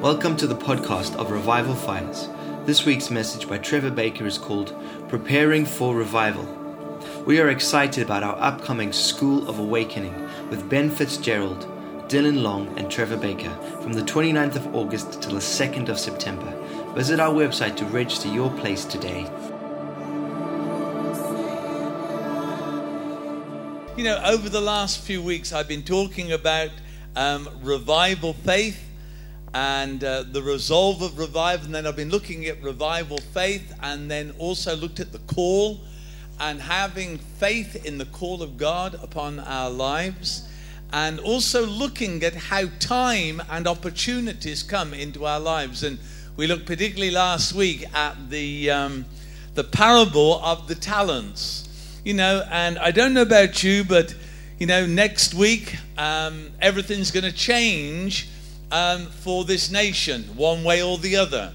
Welcome to the podcast of Revival Fires. This week's message by Trevor Baker is called Preparing for Revival. We are excited about our upcoming School of Awakening with Ben Fitzgerald, Dylan Long, and Trevor Baker from the 29th of August till the 2nd of September. Visit our website to register your place today. You know, over the last few weeks, I've been talking about um, revival faith and uh, the resolve of revival, and then I've been looking at revival faith, and then also looked at the call and having faith in the call of God upon our lives, and also looking at how time and opportunities come into our lives. And we looked particularly last week at the um, the parable of the talents you know, and I don't know about you, but, you know, next week um, everything's going to change um, for this nation, one way or the other.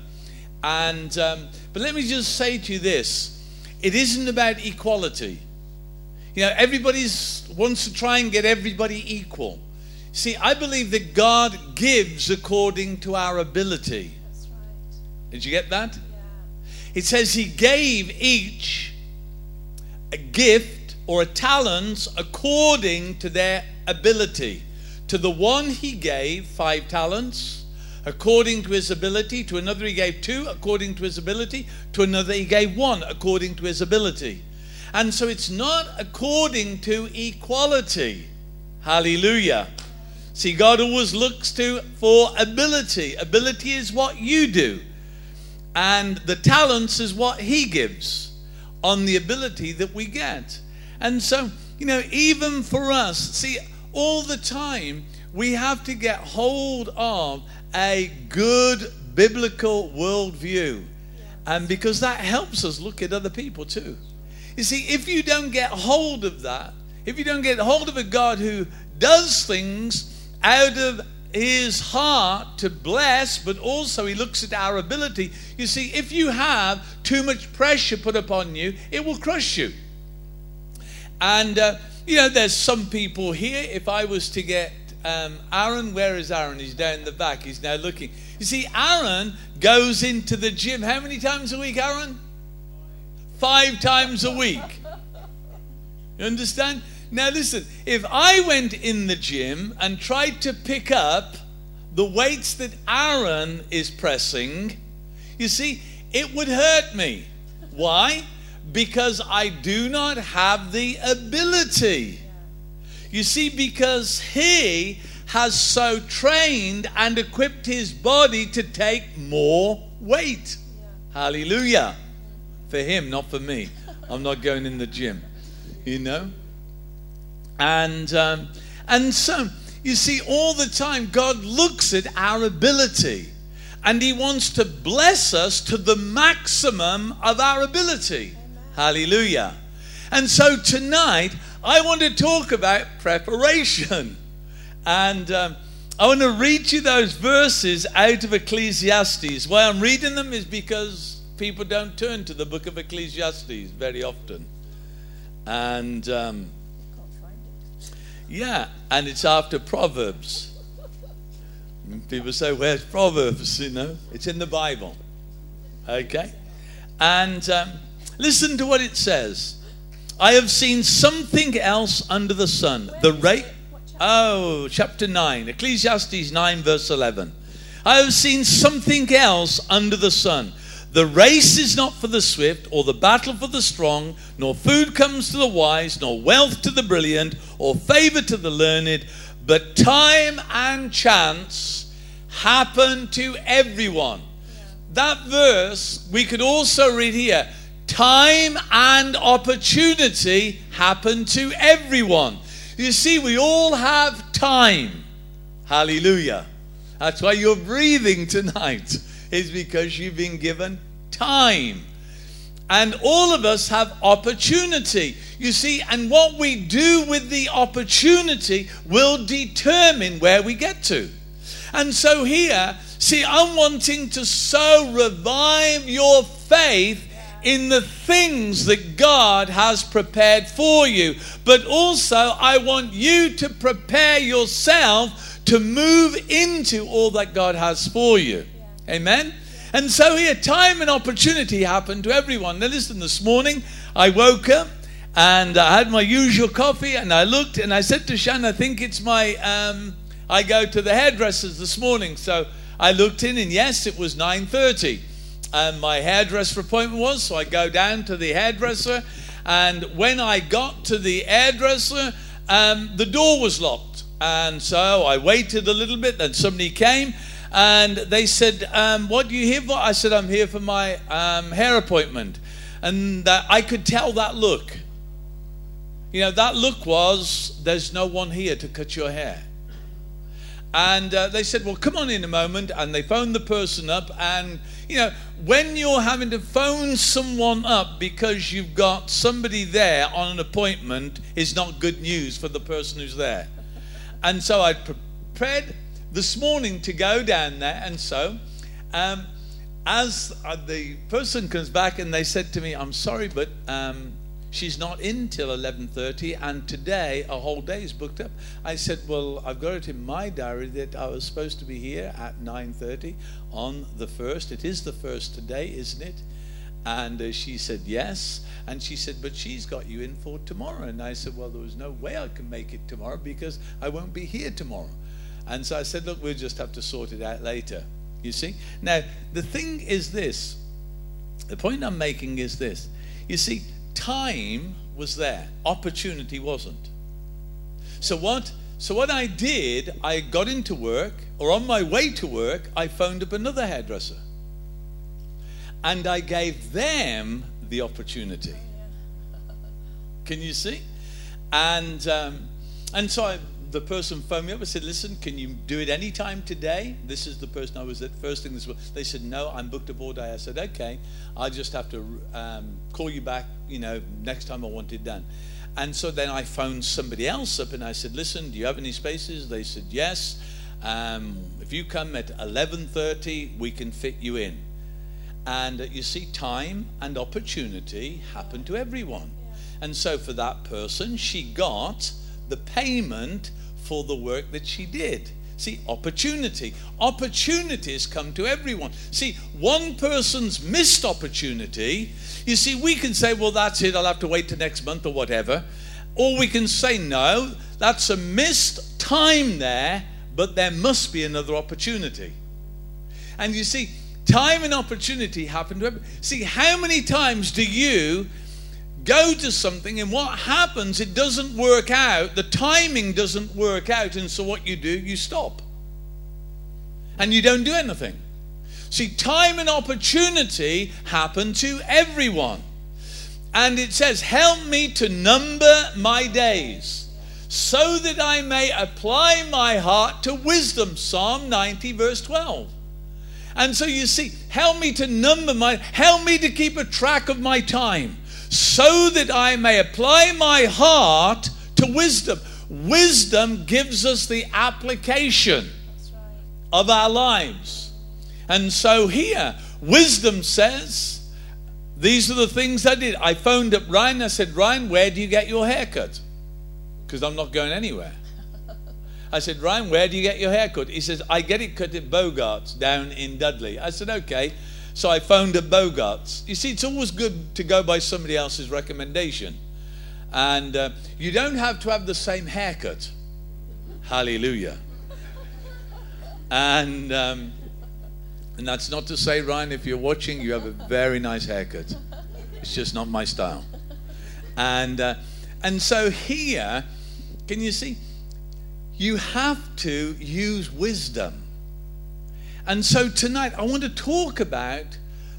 And, um, but let me just say to you this it isn't about equality. You know, everybody wants to try and get everybody equal. See, I believe that God gives according to our ability. That's right. Did you get that? Yeah. It says He gave each a gift or a talent according to their ability. To the one he gave five talents according to his ability, to another he gave two according to his ability, to another he gave one according to his ability. And so it's not according to equality. Hallelujah. See, God always looks to for ability. Ability is what you do, and the talents is what He gives on the ability that we get. And so, you know, even for us, see, all the time we have to get hold of a good biblical worldview. And because that helps us look at other people too. You see, if you don't get hold of that, if you don't get hold of a God who does things out of his heart to bless, but also he looks at our ability. You see, if you have too much pressure put upon you, it will crush you. And, uh, you know, there's some people here, if I was to get um, Aaron, where is Aaron? He's down the back, he's now looking. You see, Aaron goes into the gym how many times a week, Aaron? Five times a week. You understand? Now, listen, if I went in the gym and tried to pick up the weights that Aaron is pressing, you see, it would hurt me. Why? Because I do not have the ability. You see, because he has so trained and equipped his body to take more weight. Hallelujah. For him, not for me. I'm not going in the gym. You know? And, um, and so, you see, all the time, God looks at our ability and He wants to bless us to the maximum of our ability. Hallelujah. And so tonight, I want to talk about preparation. And um, I want to read you those verses out of Ecclesiastes. Why I'm reading them is because people don't turn to the book of Ecclesiastes very often. And. Um, yeah, and it's after Proverbs. People say, Where's Proverbs? You know, it's in the Bible. Okay? And um, listen to what it says I have seen something else under the sun. The rate. Oh, chapter 9, Ecclesiastes 9, verse 11. I have seen something else under the sun. The race is not for the swift, or the battle for the strong, nor food comes to the wise, nor wealth to the brilliant, or favor to the learned, but time and chance happen to everyone. That verse we could also read here time and opportunity happen to everyone. You see, we all have time. Hallelujah. That's why you're breathing tonight, is because you've been given time. And all of us have opportunity. You see, and what we do with the opportunity will determine where we get to. And so here, see, I'm wanting to so revive your faith in the things that God has prepared for you. But also, I want you to prepare yourself to move into all that God has for you. Amen? And so here, time and opportunity happened to everyone. Now, listen, this morning I woke up and I had my usual coffee and I looked and I said to Shan, I think it's my, um, I go to the hairdressers this morning. So I looked in and yes, it was 9.30 and my hairdresser appointment was. So I go down to the hairdresser and when I got to the hairdresser, um, the door was locked. And so I waited a little bit, then somebody came and they said, um, What do you here for? I said, I'm here for my um, hair appointment. And I could tell that look. You know, that look was, There's no one here to cut your hair. And uh, they said, Well, come on in a moment. And they phoned the person up. And, you know, when you're having to phone someone up because you've got somebody there on an appointment, is not good news for the person who's there. And so I prepared this morning to go down there. And so, um, as uh, the person comes back and they said to me, I'm sorry, but. Um, she's not in till 11.30 and today a whole day is booked up. I said well i've got it in my diary that i was supposed to be here at 9.30 on the first. It is the first today isn't it? And uh, she said yes. And she said but she's got you in for tomorrow. And i said well there was no way i can make it tomorrow because i won't be here tomorrow. And so i said look we'll just have to sort it out later. You see? Now the thing is this. The point i'm making is this. You see time was there, opportunity wasn't. So what so what I did, I got into work, or on my way to work, I phoned up another hairdresser. And I gave them the opportunity. Can you see? And um, and so I the person phoned me up and said, Listen, can you do it anytime today? This is the person I was at first thing this morning. They said, No, I'm booked up all day. I said, Okay, I'll just have to um, call you back, you know, next time I want it done. And so then I phoned somebody else up and I said, Listen, do you have any spaces? They said, Yes. Um, if you come at 11.30, we can fit you in. And uh, you see, time and opportunity happen to everyone. And so for that person, she got the payment for the work that she did. See, opportunity. Opportunities come to everyone. See, one person's missed opportunity, you see, we can say, well, that's it, I'll have to wait till next month or whatever. Or we can say, no, that's a missed time there, but there must be another opportunity. And you see, time and opportunity happen to everyone. See, how many times do you go to something and what happens it doesn't work out. The timing doesn't work out. And so what you do you stop. And you don't do anything. See time and opportunity happen to everyone. And it says help me to number my days so that i may apply my heart to wisdom. Psalm 90 verse 12 and so you see help me to number my help me to keep a track of my time so that I may apply my heart to wisdom. Wisdom gives us the application of our lives. And so here, wisdom says, These are the things I did. I phoned up Ryan. I said, Ryan, where do you get your haircut? Because I'm not going anywhere. I said, Ryan, where do you get your haircut? He says, I get it cut at Bogart's down in Dudley. I said, okay. So I phoned at Bogart's. You see, it's always good to go by somebody else's recommendation. And uh, you don't have to have the same haircut. Hallelujah. And, um, and that's not to say, Ryan, if you're watching, you have a very nice haircut. It's just not my style. And, uh, and so here, can you see? You have to use wisdom. And so tonight I want to talk about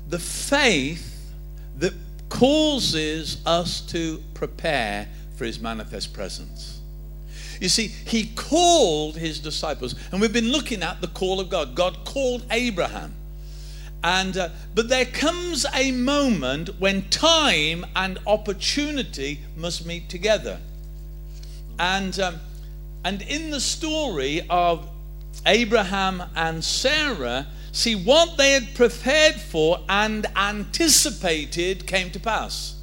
the faith that causes us to prepare for his manifest presence. You see, he called his disciples, and we've been looking at the call of God. God called Abraham. And, uh, but there comes a moment when time and opportunity must meet together. And, um, and in the story of Abraham and Sarah, See, what they had prepared for and anticipated came to pass.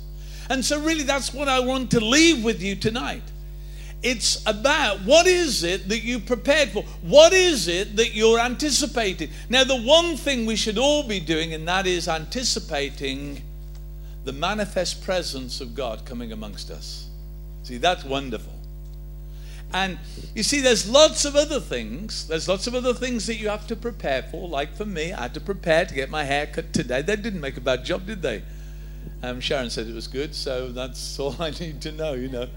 And so, really, that's what I want to leave with you tonight. It's about what is it that you prepared for? What is it that you're anticipating? Now, the one thing we should all be doing, and that is anticipating the manifest presence of God coming amongst us. See, that's wonderful. And you see, there's lots of other things. There's lots of other things that you have to prepare for. Like for me, I had to prepare to get my hair cut today. They didn't make a bad job, did they? Um, Sharon said it was good, so that's all I need to know, you know.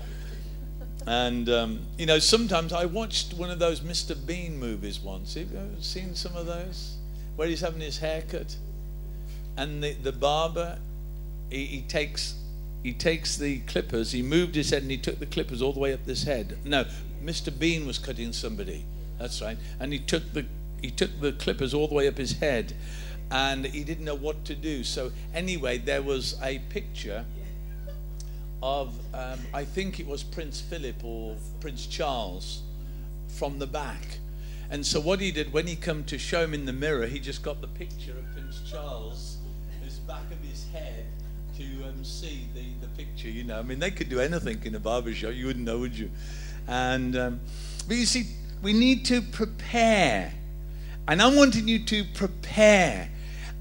And, um, you know, sometimes I watched one of those Mr. Bean movies once. Have you ever seen some of those? Where he's having his hair cut. And the, the barber, he, he takes he takes the clippers, he moved his head and he took the clippers all the way up this head. No, Mr. Bean was cutting somebody. That's right. And he took the he took the clippers all the way up his head and he didn't know what to do. So anyway, there was a picture of um, I think it was Prince Philip or Prince Charles from the back. And so what he did when he come to show him in the mirror, he just got the picture of Prince Charles, his back of his head, to um, see the, the picture. You know, I mean, they could do anything in a barber shop. You wouldn't know, would you? And um, but you see, we need to prepare, and I'm wanting you to prepare.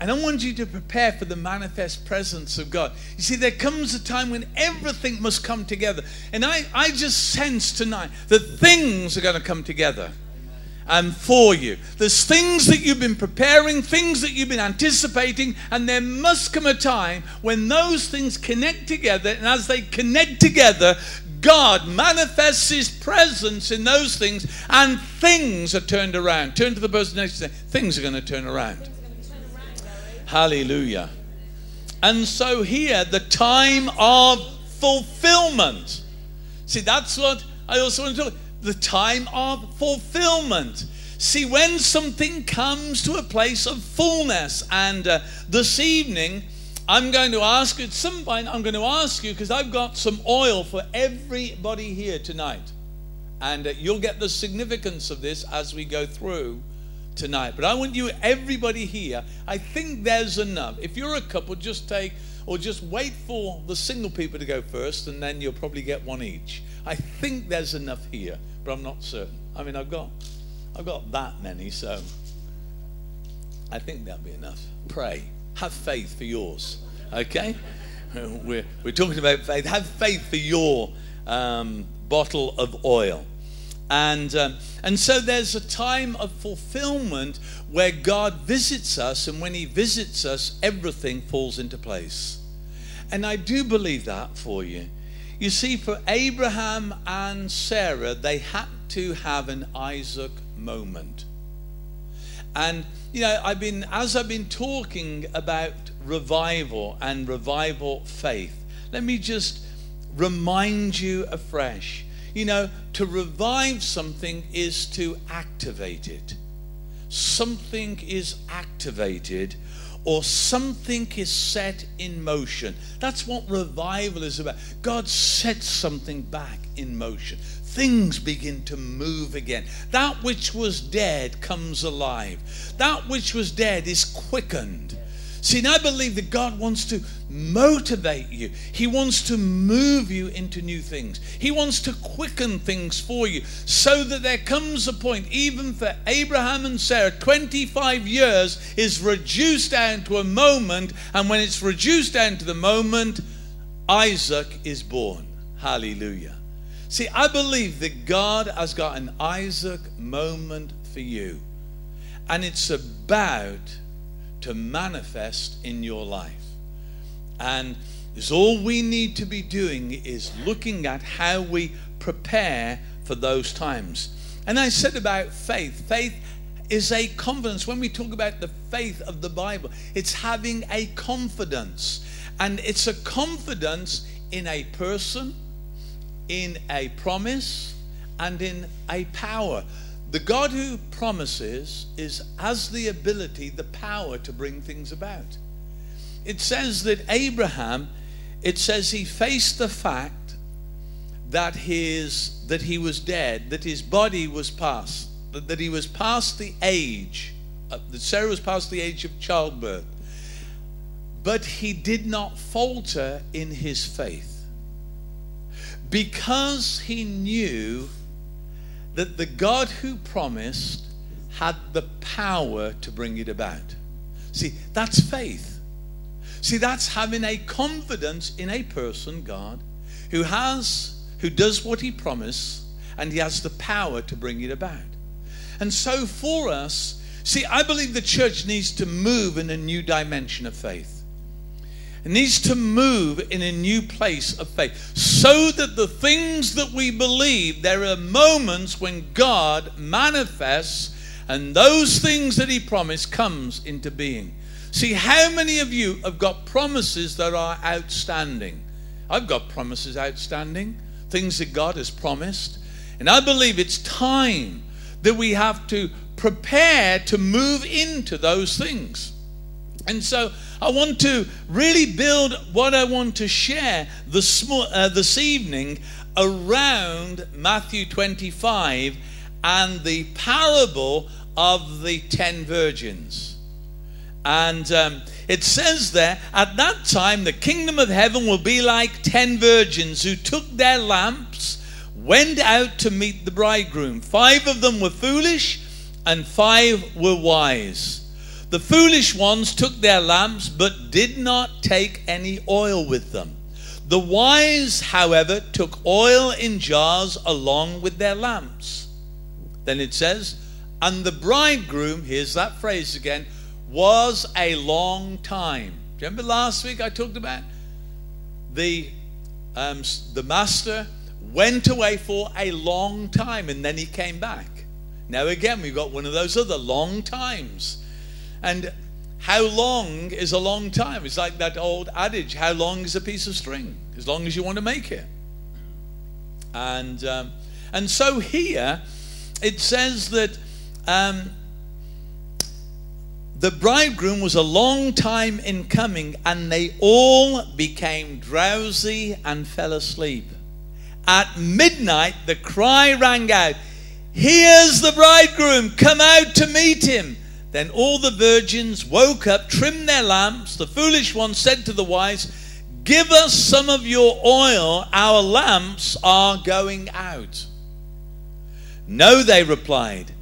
And I want you to prepare for the manifest presence of God. You see, there comes a time when everything must come together. And I, I just sense tonight that things are going to come together and for you. There's things that you've been preparing, things that you've been anticipating, and there must come a time when those things connect together. And as they connect together, God manifests His presence in those things, and things are turned around. Turn to the person next to you. Things are going to turn around. Hallelujah. And so here, the time of fulfillment. See, that's what I also want to talk. The time of fulfillment. See, when something comes to a place of fullness, and uh, this evening, I'm going to ask you, at some point, I'm going to ask you because I've got some oil for everybody here tonight. And uh, you'll get the significance of this as we go through tonight. But I want you, everybody here, I think there's enough. If you're a couple, just take, or just wait for the single people to go first, and then you'll probably get one each. I think there's enough here, but I'm not certain. I mean, I've got, I've got that many, so I think that'll be enough. Pray have faith for yours. Okay? We're, we're talking about faith. Have faith for your um, bottle of oil. And, um, and so there's a time of fulfillment where God visits us, and when He visits us, everything falls into place. And I do believe that for you. You see, for Abraham and Sarah, they had to have an Isaac moment. And you know, I've been as I've been talking about revival and revival faith. Let me just remind you afresh. You know, to revive something is to activate it. Something is activated or something is set in motion. That's what revival is about. God sets something back in motion things begin to move again. That which was dead comes alive. That which was dead is quickened. See, and I believe that God wants to motivate you. He wants to move you into new things. He wants to quicken things for you so that there comes a point, even for Abraham and Sarah, 25 years is reduced down to a moment. And when it's reduced down to the moment, Isaac is born. Hallelujah. See, I believe that God has got an Isaac moment for you. And it's about to manifest in your life. And all we need to be doing is looking at how we prepare for those times. And I said about faith. Faith is a confidence. When we talk about the faith of the Bible, it's having a confidence. And it's a confidence in a person, in a promise and in a power. The God who promises is has the ability, the power to bring things about. It says that Abraham, it says he faced the fact that his that he was dead, that his body was past, that, that he was past the age uh, that Sarah was past the age of childbirth. But he did not falter in his faith because he knew that the God who promised had the power to bring it about. See, that's faith. See, that's having a confidence in a person, God, who has, who does what he promised, and he has the power to bring it about. And so for us, see, I believe the church needs to move in a new dimension of faith. It needs to move in a new place of faith so that the things that we believe, there are moments when God manifests and those things that he promised comes into being. See, how many of you have got promises that are outstanding? I've got promises outstanding, things that God has promised. And I believe it's time that we have to prepare to move into those things. And so I want to really build what I want to share this, uh, this evening around Matthew 25 and the parable of the ten virgins. And um, it says there, at that time, the kingdom of heaven will be like ten virgins who took their lamps, went out to meet the bridegroom. Five of them were foolish, and five were wise. The foolish ones took their lamps, but did not take any oil with them. The wise, however, took oil in jars along with their lamps. Then it says, and the bridegroom, here's that phrase again, was a long time. Remember last week I talked about the um, the master went away for a long time and then he came back. Now again we've got one of those other long times. And how long is a long time? It's like that old adage how long is a piece of string? As long as you want to make it. And, um, and so here it says that um, the bridegroom was a long time in coming, and they all became drowsy and fell asleep. At midnight, the cry rang out, Here's the bridegroom, come out to meet him. Then all the virgins woke up, trimmed their lamps. The foolish one said to the wise, Give us some of your oil, our lamps are going out. No, they replied,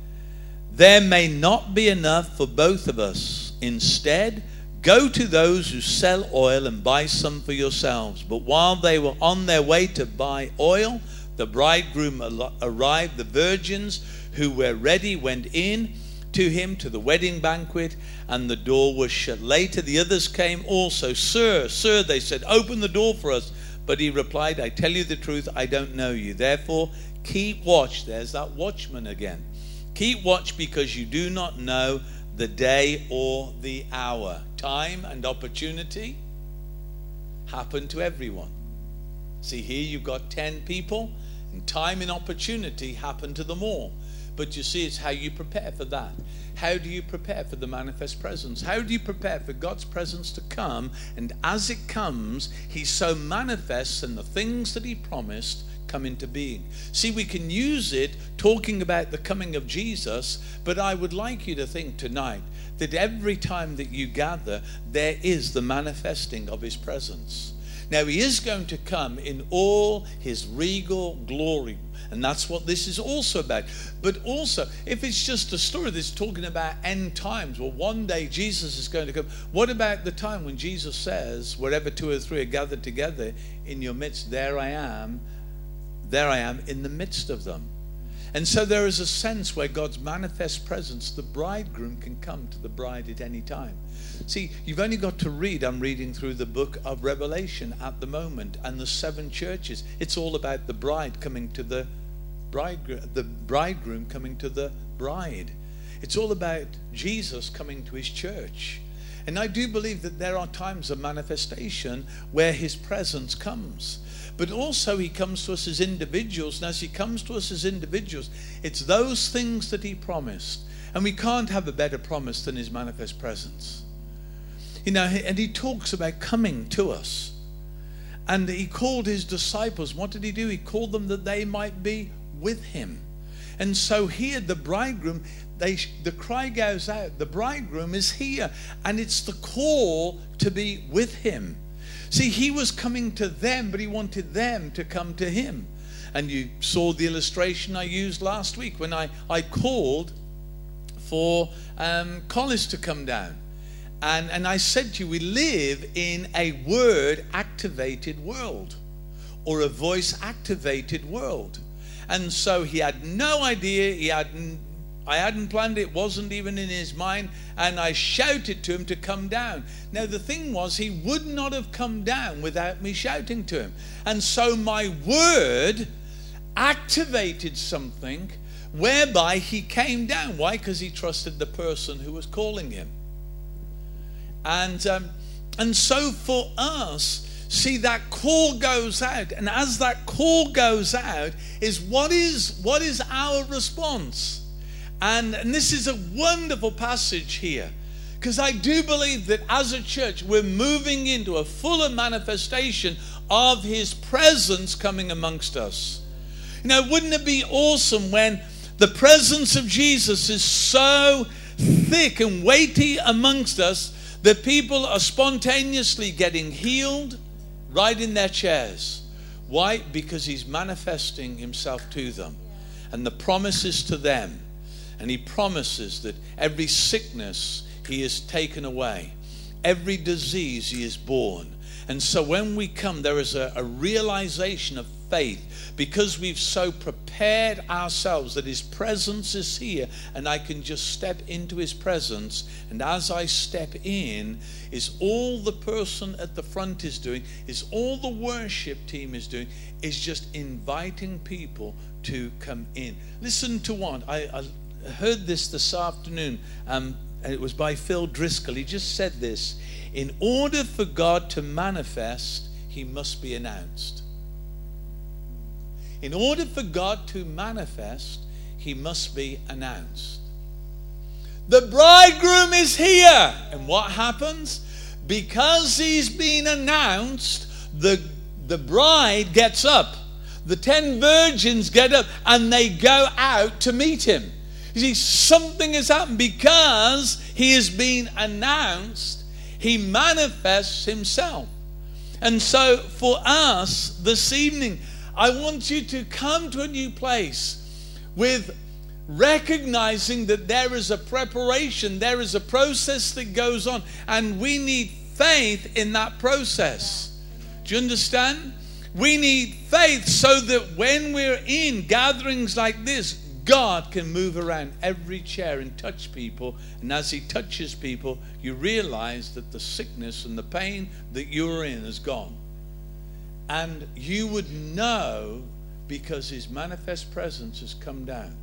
There may not be enough for both of us. Instead, go to those who sell oil and buy some for yourselves. But while they were on their way to buy oil, the bridegroom arrived. The virgins who were ready went in to him to the wedding banquet, and the door was shut. Later, the others came also. Sir, sir, they said, open the door for us. But he replied, I tell you the truth, I don't know you. Therefore, keep watch. There's that watchman again. Keep watch because you do not know the day or the hour. Time and opportunity happen to everyone. See, here you've got 10 people, and time and opportunity happen to them all. But you see, it's how you prepare for that. How do you prepare for the manifest presence? How do you prepare for God's presence to come? And as it comes, He so manifests, and the things that He promised come into being. See, we can use it talking about the coming of Jesus, but I would like you to think tonight that every time that you gather, there is the manifesting of His presence. Now, He is going to come in all His regal glory and that's what this is also about. But also, if it's just a story that's talking about end times, well, one day Jesus is going to come. What about the time when Jesus says, wherever two or three are gathered together in your midst, there I am, there I am in the midst of them. And so there is a sense where God's manifest presence, the bridegroom can come to the bride at any time. See, you've only got to read. I'm reading through the book of Revelation at the moment and the seven churches. It's all about the bride coming to the bridegroom, the bridegroom coming to the bride. It's all about Jesus coming to his church. And I do believe that there are times of manifestation where his presence comes. But also, he comes to us as individuals. And as he comes to us as individuals, it's those things that he promised. And we can't have a better promise than his manifest presence. You know, and he talks about coming to us. And he called his disciples. What did he do? He called them that they might be with him. And so here, the bridegroom, they, the cry goes out, the bridegroom is here, and it's the call to be with him. See, he was coming to them, but he wanted them to come to him. And you saw the illustration I used last week when I, I called for um, Collis to come down. And, and I said to you, we live in a word activated world or a voice activated world. And so he had no idea, he hadn't I hadn't planned it, wasn't even in his mind, and I shouted to him to come down. Now, the thing was, he would not have come down without me shouting to him. And so my word activated something whereby he came down. Why? Because he trusted the person who was calling him. And, um, and so for us, see that call goes out and as that call goes out is what is what is our response and, and this is a wonderful passage here because i do believe that as a church we're moving into a fuller manifestation of his presence coming amongst us you know wouldn't it be awesome when the presence of jesus is so thick and weighty amongst us that people are spontaneously getting healed right in their chairs. Why? Because he's manifesting himself to them. And the promises to them. And he promises that every sickness he has taken away, every disease he has borne. And so when we come, there is a, a realization of faith because we've so prepared ourselves that His presence is here and I can just step into His presence. And as I step in, is all the person at the front is doing, is all the worship team is doing, is just inviting people to come in. Listen to one. I, I heard this this afternoon. Um, it was by Phil Driscoll. He just said this In order for God to manifest, he must be announced. In order for God to manifest, he must be announced. The bridegroom is here. And what happens? Because he's been announced, the, the bride gets up. The ten virgins get up and they go out to meet him. You see, something has happened because he has been announced, he manifests himself. And so for us this evening, I want you to come to a new place with recognizing that there is a preparation, there is a process that goes on, and we need faith in that process. Do you understand? We need faith so that when we're in gatherings like this, God can move around every chair and touch people. And as He touches people, you realize that the sickness and the pain that you're in is gone. And you would know because his manifest presence has come down.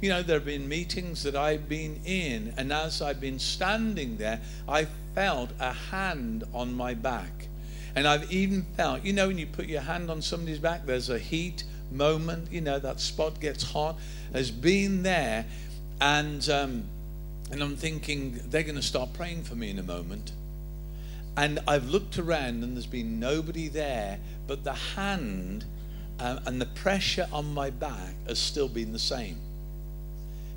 You know, there have been meetings that I've been in, and as I've been standing there, I felt a hand on my back. And I've even felt, you know, when you put your hand on somebody's back, there's a heat moment, you know, that spot gets hot, has been there. And, um, and I'm thinking, they're going to start praying for me in a moment. And I've looked around and there's been nobody there, but the hand uh, and the pressure on my back has still been the same.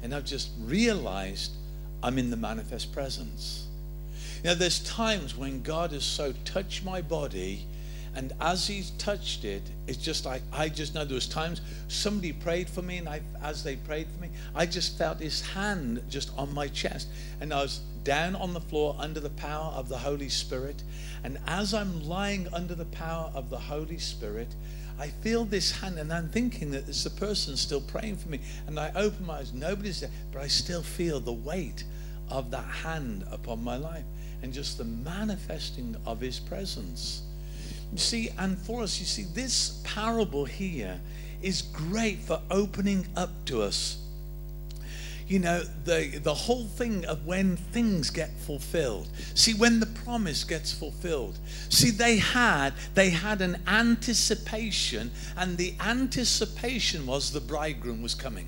And I've just realized I'm in the manifest presence. Know, there's times when God has so touched my body, and as he touched it, it's just like I just know there was times somebody prayed for me, and I, as they prayed for me, I just felt His hand just on my chest, and I was down on the floor under the power of the Holy Spirit. And as I'm lying under the power of the Holy Spirit, I feel this hand, and I'm thinking that it's the person still praying for me. And I open my eyes, nobody's there, but I still feel the weight of that hand upon my life and just the manifesting of his presence. You see, and for us, you see, this parable here is great for opening up to us you know, the, the whole thing of when things get fulfilled. See, when the promise gets fulfilled. See, they had, they had an anticipation, and the anticipation was the bridegroom was coming.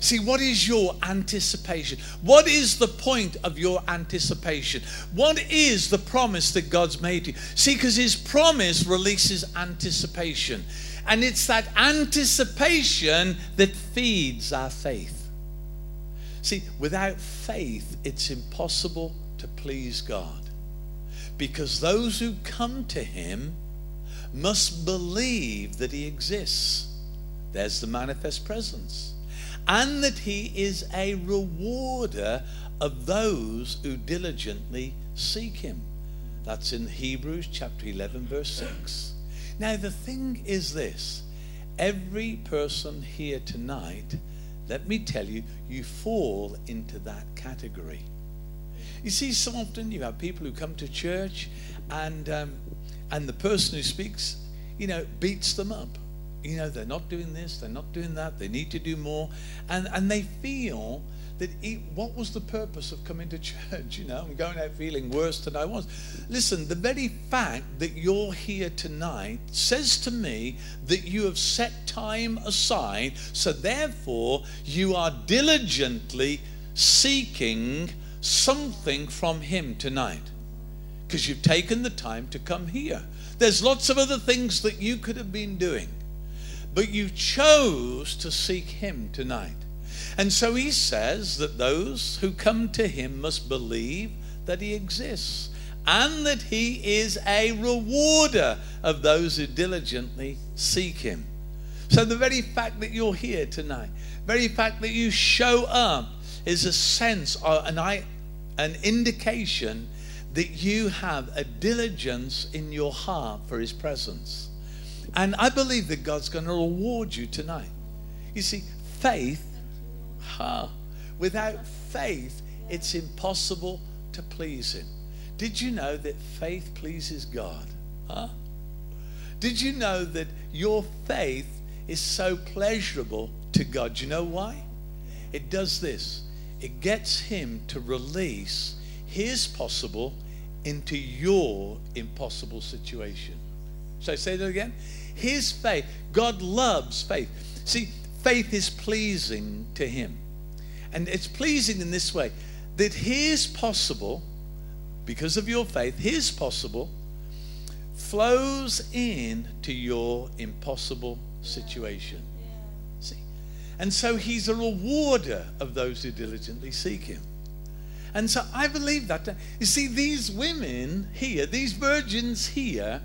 See, what is your anticipation? What is the point of your anticipation? What is the promise that God's made to you? See, because His promise releases anticipation. And it's that anticipation that feeds our faith. See, without faith, it's impossible to please God. Because those who come to Him must believe that He exists. There's the manifest presence. And that He is a rewarder of those who diligently seek Him. That's in Hebrews chapter 11, verse 6. Now, the thing is this every person here tonight, let me tell you, you fall into that category. You see, so often you have people who come to church and, um, and the person who speaks, you know, beats them up. You know, they're not doing this, they're not doing that, they need to do more. And, and they feel that he, what was the purpose of coming to church? You know, I'm going out feeling worse than I was. Listen, the very fact that you're here tonight says to me that you have set time aside, so therefore you are diligently seeking something from Him tonight because you've taken the time to come here. There's lots of other things that you could have been doing, but you chose to seek Him tonight. And so he says that those who come to him must believe that he exists and that he is a rewarder of those who diligently seek him. So the very fact that you're here tonight, very fact that you show up is a sense or an, an indication that you have a diligence in your heart for his presence. And I believe that God's going to reward you tonight. You see, faith Huh. Without faith, it's impossible to please Him. Did you know that faith pleases God? Huh? Did you know that your faith is so pleasurable to God? Do you know why? It does this it gets Him to release His possible into your impossible situation. Shall I say that again? His faith. God loves faith. See, faith is pleasing to Him. And it's pleasing in this way that His possible, because of your faith, His possible flows in to your impossible situation. See? And so He's a rewarder of those who diligently seek Him. And so I believe that. You see, these women here, these virgins here,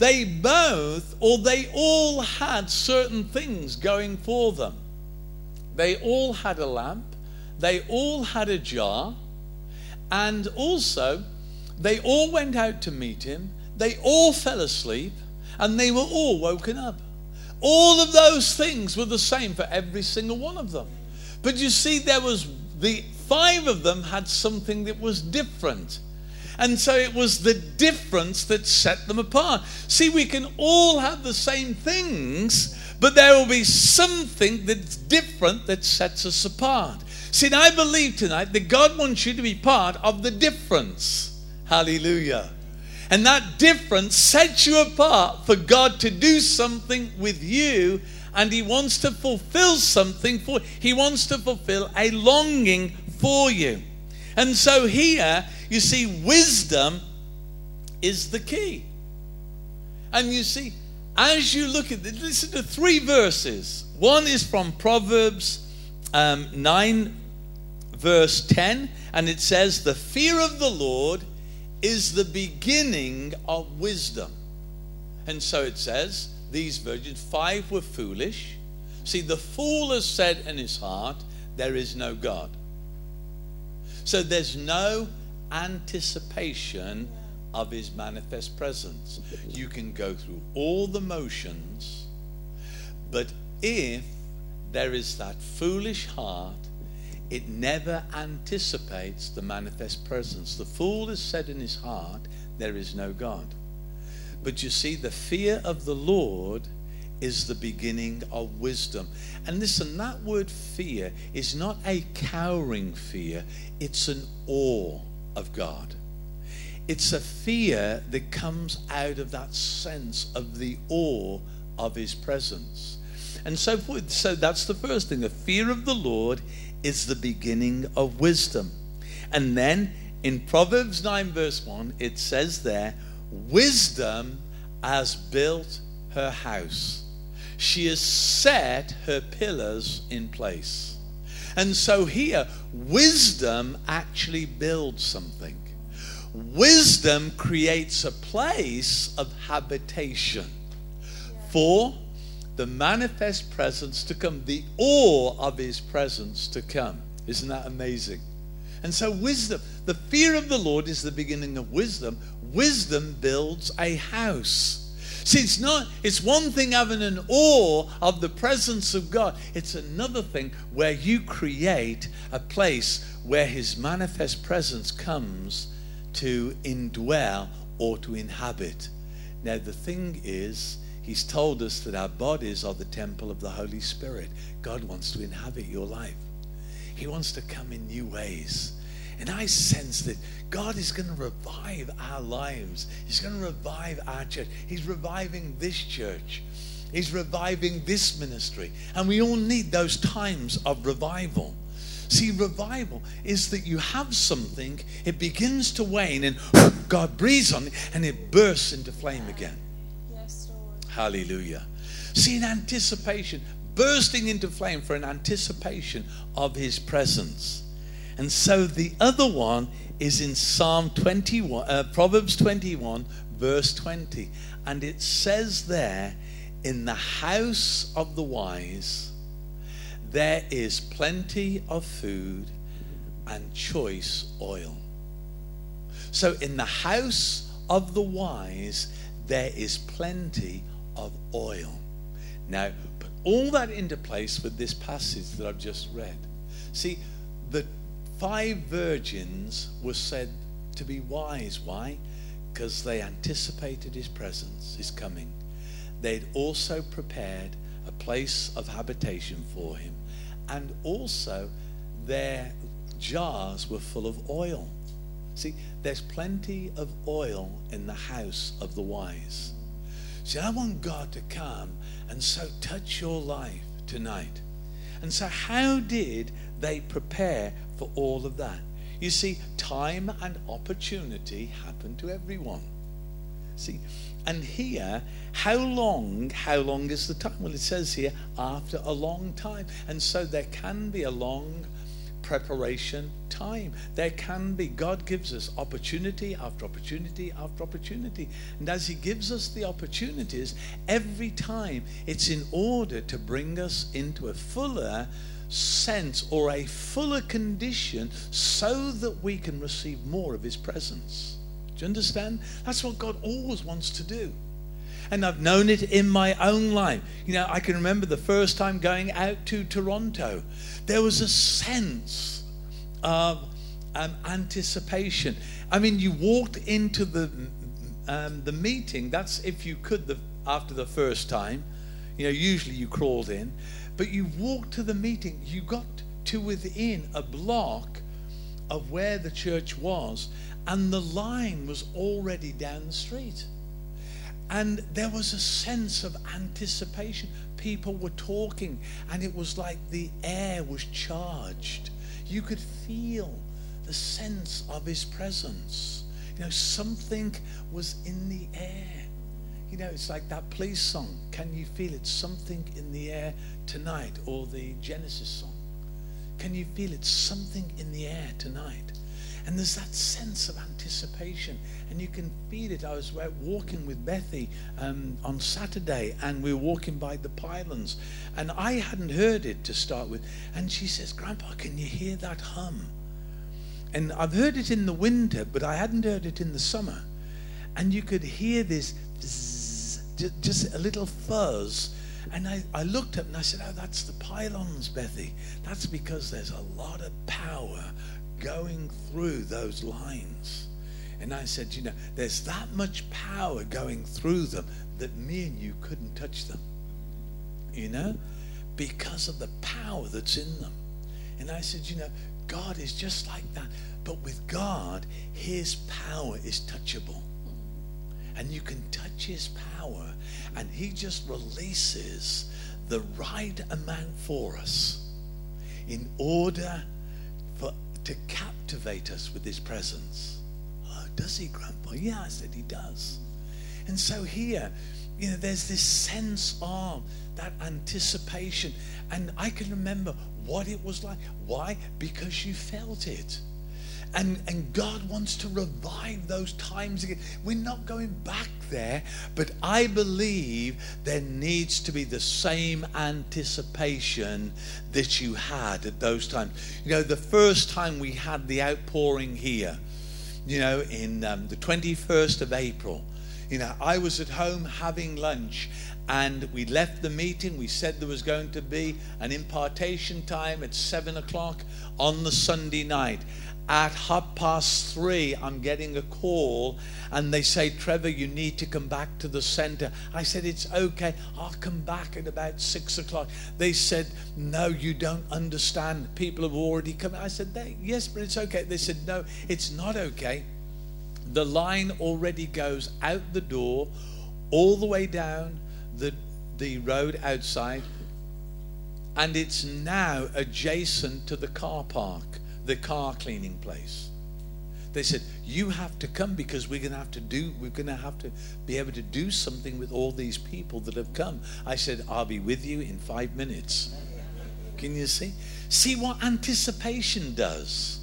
they both, or they all had certain things going for them. They all had a lamp, they all had a jar, and also they all went out to meet him. They all fell asleep, and they were all woken up. All of those things were the same for every single one of them. But you see, there was the five of them had something that was different. And so it was the difference that set them apart. See, we can all have the same things, but there will be something that's different that sets us apart. See, I believe tonight that God wants you to be part of the difference. Hallelujah. And that difference sets you apart for God to do something with you and he wants to fulfill something for he wants to fulfill a longing for you. And so here you see wisdom is the key. And you see as you look at this, listen to three verses. One is from Proverbs um, 9, verse 10, and it says, The fear of the Lord is the beginning of wisdom. And so it says, These virgins, five were foolish. See, the fool has said in his heart, There is no God. So there's no anticipation of his manifest presence. You can go through all the motions, but if there is that foolish heart, it never anticipates the manifest presence. The fool has said in his heart, There is no God. But you see, the fear of the Lord is the beginning of wisdom. And listen, that word fear is not a cowering fear, it's an awe of God. It's a fear that comes out of that sense of the awe of his presence. And so forth. So that's the first thing. The fear of the Lord is the beginning of wisdom. And then in Proverbs 9, verse 1, it says there, wisdom has built her house. She has set her pillars in place. And so here, wisdom actually builds something. Wisdom creates a place of habitation for the manifest presence to come, the awe of his presence to come. Isn't that amazing? And so, wisdom, the fear of the Lord is the beginning of wisdom. Wisdom builds a house. See, it's not, it's one thing having an awe of the presence of God. It's another thing where you create a place where his manifest presence comes to indwell or to inhabit. Now, the thing is, he's told us that our bodies are the temple of the Holy Spirit. God wants to inhabit your life, He wants to come in new ways. And I sense that God is going to revive our lives. He's going to revive our church. He's reviving this church. He's reviving this ministry. And we all need those times of revival. See, revival is that you have something, it begins to wane, and God breathes on it, and it bursts into flame again. Yes, Lord. Hallelujah. See, in anticipation, bursting into flame for an anticipation of His presence. And so the other one is in Psalm 21, uh, Proverbs 21, verse 20. And it says there, in the house of the wise, there is plenty of food and choice oil. So in the house of the wise, there is plenty of oil. Now, put all that into place with this passage that I've just read. See, five virgins were said to be wise. Why? Because they anticipated his presence, his coming. They'd also prepared a place of habitation for him. And also, their jars were full of oil. See, there's plenty of oil in the house of the wise. See, I want God to come and so touch your life tonight. And so, how did they prepare for all of that. You see, time and opportunity happen to everyone. See, and here, how long, how long is the time? Well, it says here, after a long time. And so there can be a long preparation time. There can be, God gives us opportunity after opportunity after opportunity. And as He gives us the opportunities, every time it's in order to bring us into a fuller sense or a fuller condition so that we can receive more of His presence. Do you understand? That's what God always wants to do. And I've known it in my own life. You know, I can remember the first time going out to Toronto. There was a sense of um, anticipation. I mean, you walked into the um, the meeting. That's if you could the, after the first time. You know, usually you crawled in, but you walked to the meeting, you got to within a block of where the church was, and the line was already down the street. And there was a sense of anticipation. People were talking, and it was like the air was charged. You could feel the sense of his presence. You know, something was in the air. You know, it's like that police song. Can you feel it? Something in the air tonight, or the Genesis song. Can you feel it? Something in the air tonight. And there's that sense of anticipation, and you can feel it. I was walking with Bethy um, on Saturday, and we were walking by the pylons, and I hadn't heard it to start with. And she says, Grandpa, can you hear that hum? And I've heard it in the winter, but I hadn't heard it in the summer. And you could hear this just a little fuzz. And I, I looked up and I said, Oh, that's the pylons, Bethy. That's because there's a lot of power going through those lines. And I said, You know, there's that much power going through them that me and you couldn't touch them. You know, because of the power that's in them. And I said, You know, God is just like that. But with God, his power is touchable and you can touch his power and he just releases the right amount for us in order for to captivate us with his presence. Oh, does he, Grandpa? Yeah, I said he does. And so here, you know, there's this sense of that anticipation. And I can remember what it was like. Why? Because you felt it. And, and God wants to revive those times again. We're not going back there, but I believe there needs to be the same anticipation that you had at those times. You know, the first time we had the outpouring here, you know, in um, the 21st of April, you know, I was at home having lunch and we left the meeting. We said there was going to be an impartation time at seven o'clock on the Sunday night at half past three, I'm getting a call and they say, Trevor, you need to come back to the center. I said, It's okay. I'll come back at about six o'clock. They said, No, you don't understand. People have already come. I said, Yes, but it's okay. They said, No, it's not okay. The line already goes out the door, all the way down the, the road outside, and it's now adjacent to the car park the car cleaning place. They said, You have to come because we're going to have to do, we're going to have to be able to do something with all these people that have come. I said, I'll be with you in five minutes. Can you see? See what anticipation does.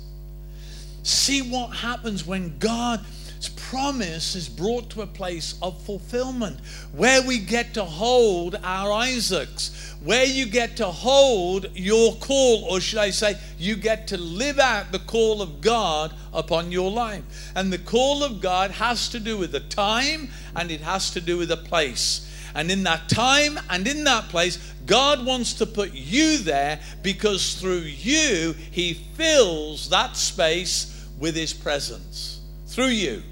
See what happens when God promise is brought to a place of fulfillment where we get to hold our Isaacs, where you get to hold your call, or should I say, you get to live out the call of God upon your life. And the call of God has to do with the time and it has to do with the place. And in that time and in that place, God wants to put you there because through you, He fills that space with His presence. Through you.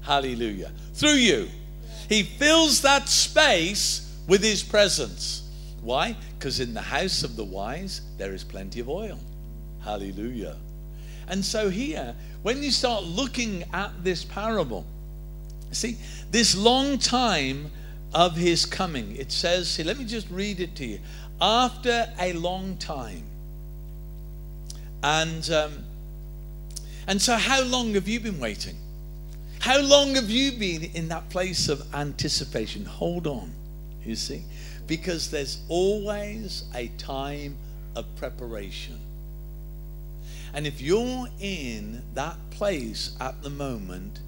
Hallelujah. Through you. He fills that space with his presence. Why? Because in the house of the wise, there is plenty of oil. Hallelujah. And so here, when you start looking at this parable, see, this long time of his coming, it says, see, let me just read it to you. After a long time. And um, and so how long have you been waiting? How long have you been in that place of anticipation? Hold on, you see, because there's always a time of preparation. And if you're in that place at the moment,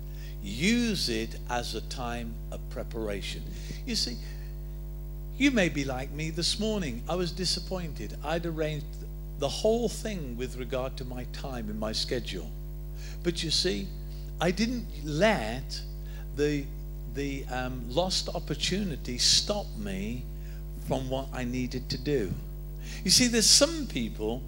use it as a time of preparation. You see, you may be like me this morning. I was disappointed. I'd arranged the whole thing with regard to my time and my schedule. But you see, I didn't let the the um, lost opportunity stop me from what I needed to do. You see, there's some people,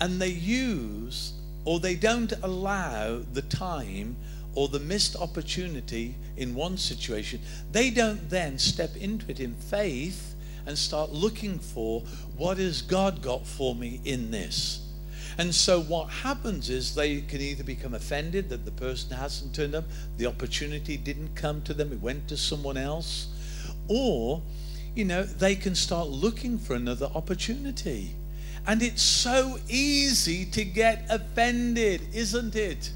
and they use or they don't allow the time or the missed opportunity in one situation. They don't then step into it in faith and start looking for what has God got for me in this. And so what happens is they can either become offended that the person hasn't turned up, the opportunity didn't come to them, it went to someone else, or, you know, they can start looking for another opportunity. And it's so easy to get offended, isn't it?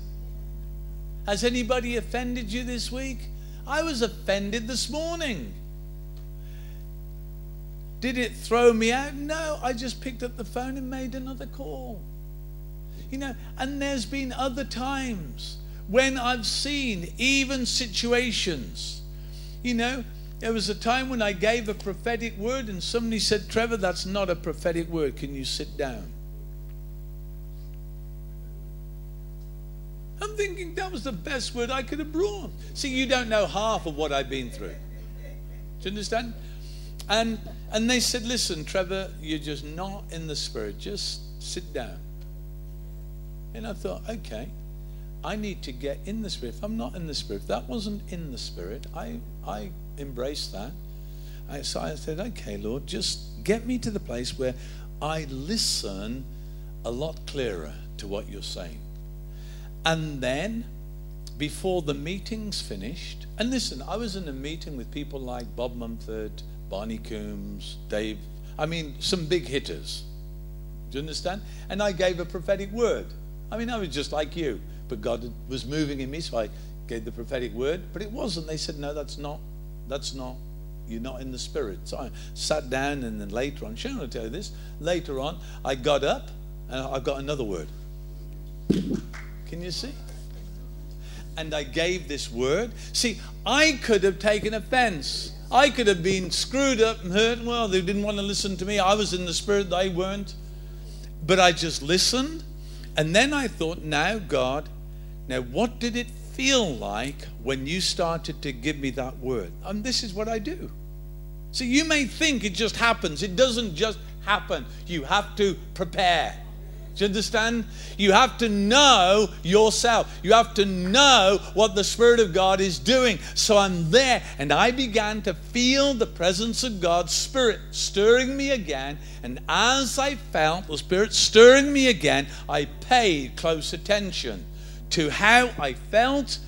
Has anybody offended you this week? I was offended this morning. Did it throw me out? No, I just picked up the phone and made another call. You know, and there's been other times when I've seen even situations. You know, there was a time when I gave a prophetic word and somebody said, Trevor, that's not a prophetic word. Can you sit down? I'm thinking that was the best word I could have brought. See, you don't know half of what I've been through. Do you understand? And and they said, listen, Trevor, you're just not in the spirit. Just sit down. And I thought, okay, I need to get in the Spirit. If I'm not in the Spirit, that wasn't in the Spirit. I, I embraced that. I, so I said, okay, Lord, just get me to the place where I listen a lot clearer to what you're saying. And then, before the meeting's finished, and listen, I was in a meeting with people like Bob Mumford, Barney Coombs, Dave, I mean, some big hitters. Do you understand? And I gave a prophetic word. I mean, I was just like you, but God was moving in me, so I gave the prophetic word. But it wasn't. They said, "No, that's not. That's not you're not in the spirit. So I sat down, and then later on, Sharon will tell you this. Later on, I got up and I got another word. Can you see? And I gave this word. See, I could have taken offense. I could have been screwed up and hurt. Well, they didn't want to listen to me. I was in the spirit, they weren't. But I just listened. And then I thought, now, God, now what did it feel like when you started to give me that word? And this is what I do. So you may think it just happens. It doesn't just happen. You have to prepare. Do you understand? You have to know yourself. You have to know what the Spirit of God is doing. So I'm there, and I began to feel the presence of God's Spirit stirring me again. And as I felt the Spirit stirring me again, I paid close attention to how I felt,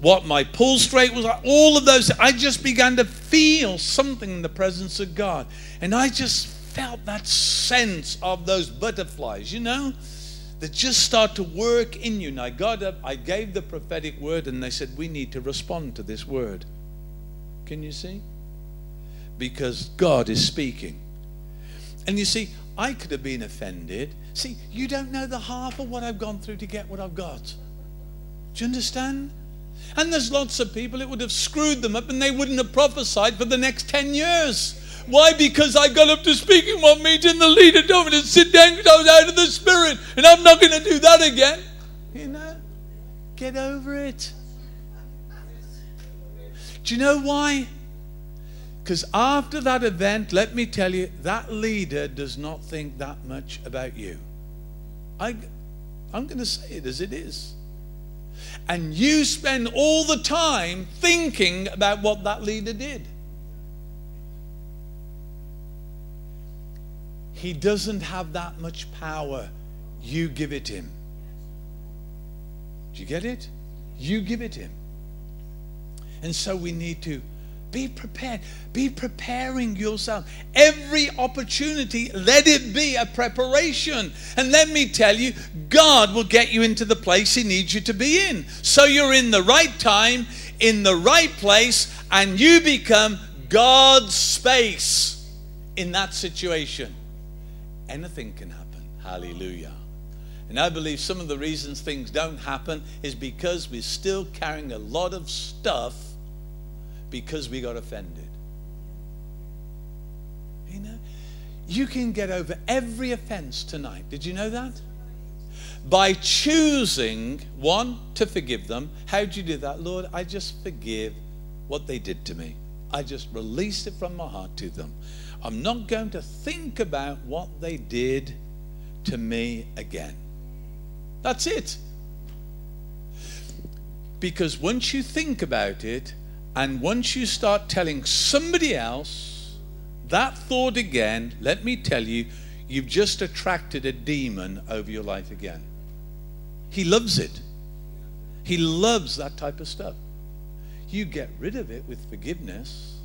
what my pulse rate was, all of those. I just began to feel something in the presence of God. And I just felt that sense of those butterflies, you know, that just start to work in you. And I got up, uh, I gave the prophetic word, and they said, We need to respond to this word. Can you see? Because God is speaking. And you see, I could have been offended. See, you don't know the half of what I've gone through to get what I've got. Do you understand? And there's lots of people, it would have screwed them up and they wouldn't have prophesied for the next 10 years. Why? Because I got up to speaking one meeting, the leader told me to sit down because I was out of the spirit, and I'm not going to do that again. You know, get over it. Do you know why? Because after that event, let me tell you, that leader does not think that much about you. I, I'm going to say it as it is. And you spend all the time thinking about what that leader did. He doesn't have that much power. You give it him. Do you get it? You give it him. And so we need to be prepared. Be preparing yourself. Every opportunity, let it be a preparation. And let me tell you, God will get you into the place He needs you to be in. So you're in the right time, in the right place, and you become God's space in that situation anything can happen. Hallelujah. And I believe some of the reasons things don't happen is because we're still carrying a lot of stuff because we got offended. You know, you can get over every offense tonight. Did you know that? By choosing, one, to forgive them. How do you do that? Lord, I just forgive what they did to me. I just release it from my heart to them. I'm not going to think about what they did to me again. That's it. Because once you think about it, and once you start telling somebody else that thought again, let me tell you, you've just attracted a demon over your life again. He loves it. He loves that type of stuff. You get rid of it with forgiveness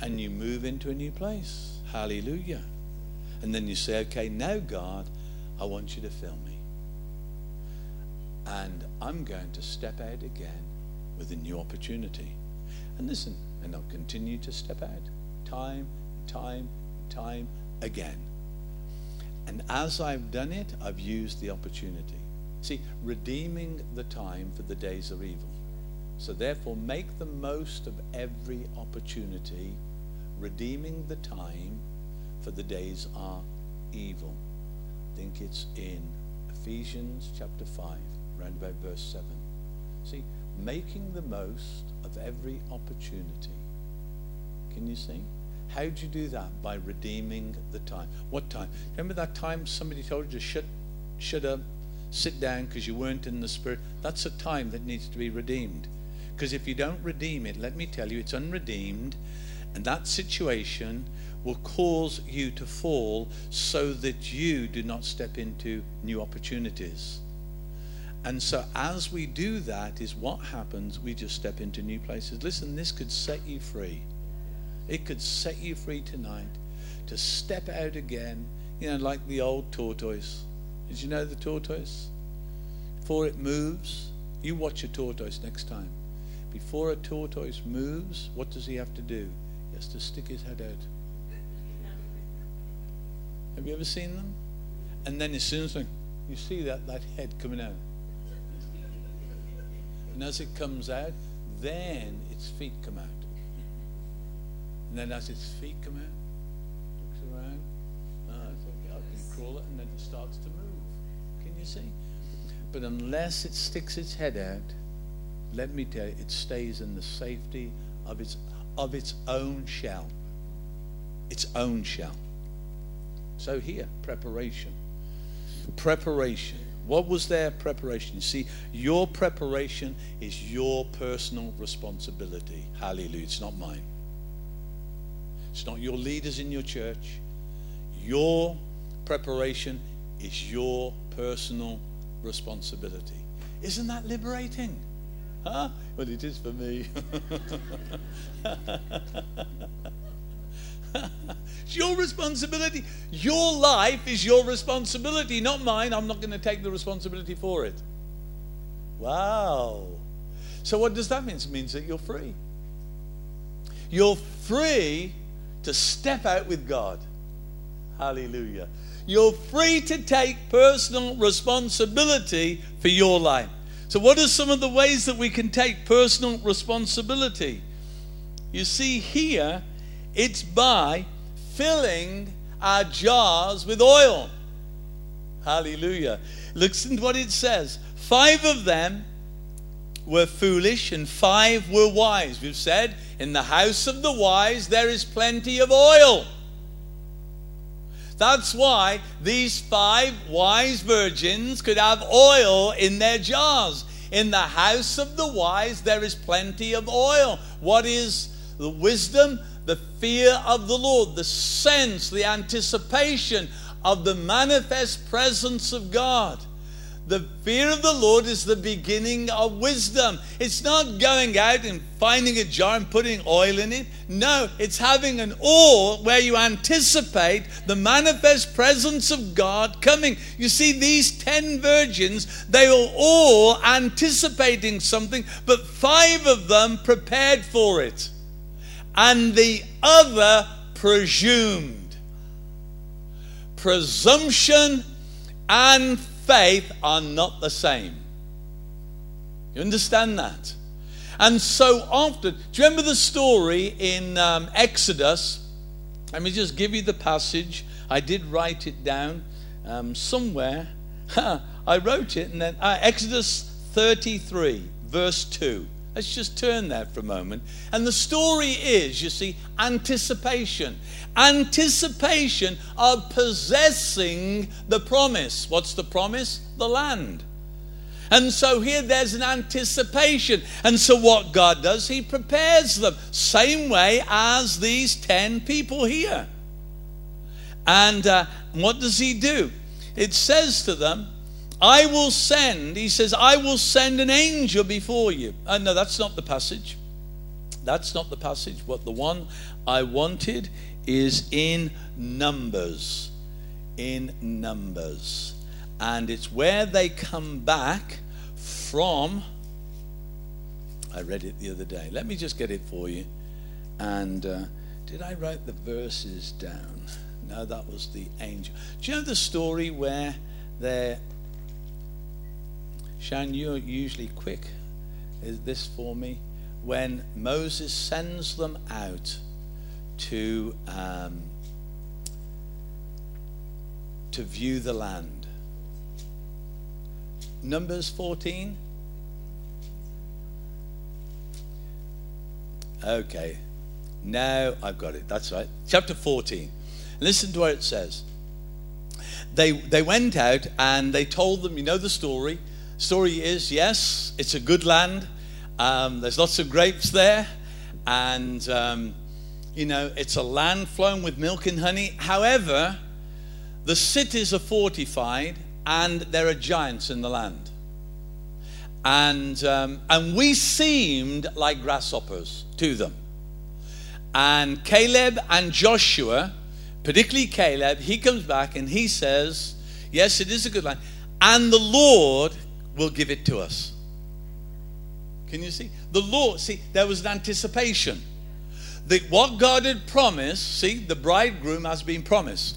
and you move into a new place. Hallelujah. And then you say, okay, now, God, I want you to fill me. And I'm going to step out again with a new opportunity. And listen, and I'll continue to step out time, time, time again. And as I've done it, I've used the opportunity. See, redeeming the time for the days of evil. So therefore, make the most of every opportunity redeeming the time, for the days are evil. I think it's in Ephesians chapter 5, around about verse 7. See, making the most of every opportunity. Can you see? How do you do that? By redeeming the time. What time? Remember that time somebody told you to shut, shut up, sit down because you weren't in the spirit? That's a time that needs to be redeemed. Because if you don't redeem it, let me tell you, it's unredeemed and that situation will cause you to fall so that you do not step into new opportunities. And so, as we do that, is what happens. We just step into new places. Listen, this could set you free. It could set you free tonight to step out again, you know, like the old tortoise. Did you know the tortoise? Before it moves, you watch a tortoise next time. Before a tortoise moves, what does he have to do? Has to stick his head out. Have you ever seen them? And then as soon as you see that, that head coming out. And as it comes out, then its feet come out. And then as its feet come out, looks around, oh, I can crawl it, and then it starts to move. Can you see? But unless it sticks its head out, let me tell you, it stays in the safety of its, of its own shell. Its own shell. So here, preparation. Preparation. What was their preparation? See, your preparation is your personal responsibility. Hallelujah. It's not mine. It's not your leaders in your church. Your preparation is your personal responsibility. Isn't that liberating? Huh? Well, it is for me. it's your responsibility. Your life is your responsibility, not mine. I'm not going to take the responsibility for it. Wow. So, what does that mean? It means that you're free. You're free to step out with God. Hallelujah. You're free to take personal responsibility for your life. So, what are some of the ways that we can take personal responsibility? You see, here it's by filling our jars with oil. Hallelujah. Listen to what it says. Five of them were foolish and five were wise. We've said, in the house of the wise there is plenty of oil. That's why these five wise virgins could have oil in their jars. In the house of the wise, there is plenty of oil. What is the wisdom? The fear of the Lord, the sense, the anticipation of the manifest presence of God. The fear of the Lord is the beginning of wisdom. It's not going out and finding a jar and putting oil in it. No, it's having an awe where you anticipate the manifest presence of God coming. You see, these ten virgins, they were all anticipating something, but five of them prepared for it, and the other presumed. Presumption and faith are not the same. You understand that? And so often, do you remember the story in um, Exodus? Let me just give you the passage. I did write it down um, somewhere. I wrote it, and then uh, Exodus 33, verse 2. Let's just turn there for a moment. And the story is, you see, anticipation. Anticipation of possessing the promise. What's the promise? The land. And so here there's an anticipation. And so what God does, He prepares them. Same way as these 10 people here. And uh, what does He do? It says to them, I will send, he says, I will send an angel before you. Uh, no, that's not the passage. That's not the passage. What the one I wanted is in Numbers. In Numbers. And it's where they come back from. I read it the other day. Let me just get it for you. And uh, did I write the verses down? No, that was the angel. Do you know the story where they're Shan, you're usually quick. Is this for me? When Moses sends them out to um, to view the land. Numbers 14. Okay. Now I've got it. That's right. Chapter 14. Listen to what it says. They, they went out and they told them, you know the story, Story is yes, it's a good land. Um, there's lots of grapes there. And, um, you know, it's a land flowing with milk and honey. However, the cities are fortified and there are giants in the land. And, um, and we seemed like grasshoppers to them. And Caleb and Joshua, particularly Caleb, he comes back and he says, Yes, it is a good land. And the Lord will give it to us. Can you see? The Lord, see, there was an anticipation. that what God had promised, see, the bridegroom has been promised.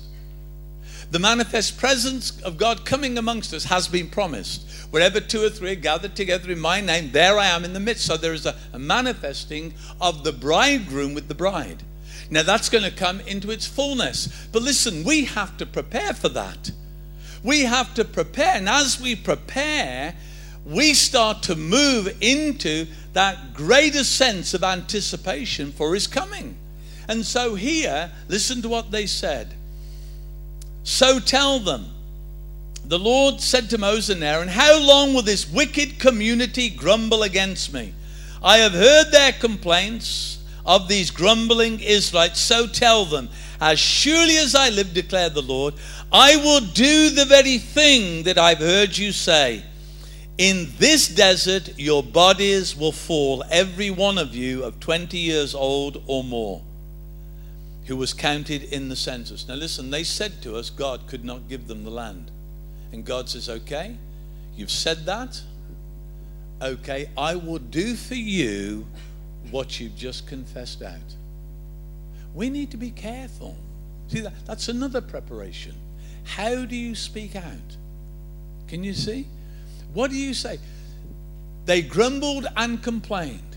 The manifest presence of God coming amongst us has been promised. Wherever two or three are gathered together in my name, there I am in the midst. So there is a, a manifesting of the bridegroom with the bride. Now that's going to come into its fullness. But listen, we have to prepare for that. We have to prepare. And as we prepare, we start to move into that greater sense of anticipation for his coming. And so here, listen to what they said. So tell them. The Lord said to Moses and Aaron, How long will this wicked community grumble against me? I have heard their complaints of these grumbling Israelites, so tell them, As surely as I live, declared the Lord, I will do the very thing that I've heard you say. In this desert, your bodies will fall, every one of you of 20 years old or more, who was counted in the census. Now, listen, they said to us God could not give them the land. And God says, Okay, you've said that. Okay, I will do for you what you've just confessed out. We need to be careful. See, that, that's another preparation. How do you speak out? Can you see? What do you say? They grumbled and complained.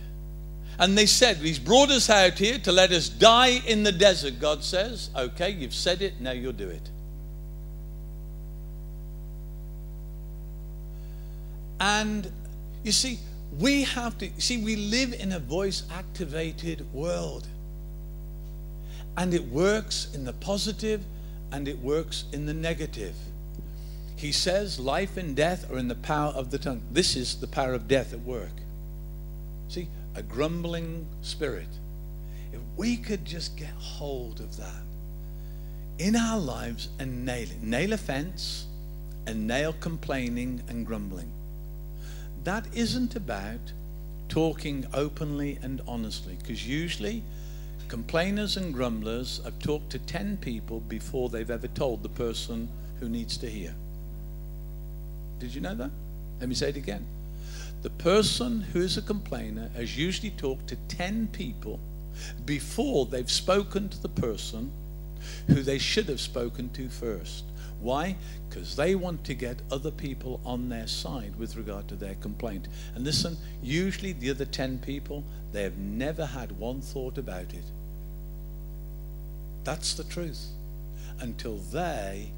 And they said, He's brought us out here to let us die in the desert. God says, Okay, you've said it, now you'll do it. And you see, we have to see, we live in a voice activated world. And it works in the positive and it works in the negative. He says life and death are in the power of the tongue. This is the power of death at work. See, a grumbling spirit. If we could just get hold of that in our lives and nail it, nail offense and nail complaining and grumbling. That isn't about talking openly and honestly, because usually complainers and grumblers have talked to 10 people before they've ever told the person who needs to hear. Did you know that? Let me say it again. The person who is a complainer has usually talked to 10 people before they've spoken to the person who they should have spoken to first. Why? Because they want to get other people on their side with regard to their complaint. And listen, usually the other 10 people, they have never had one thought about it. That's the truth. Until they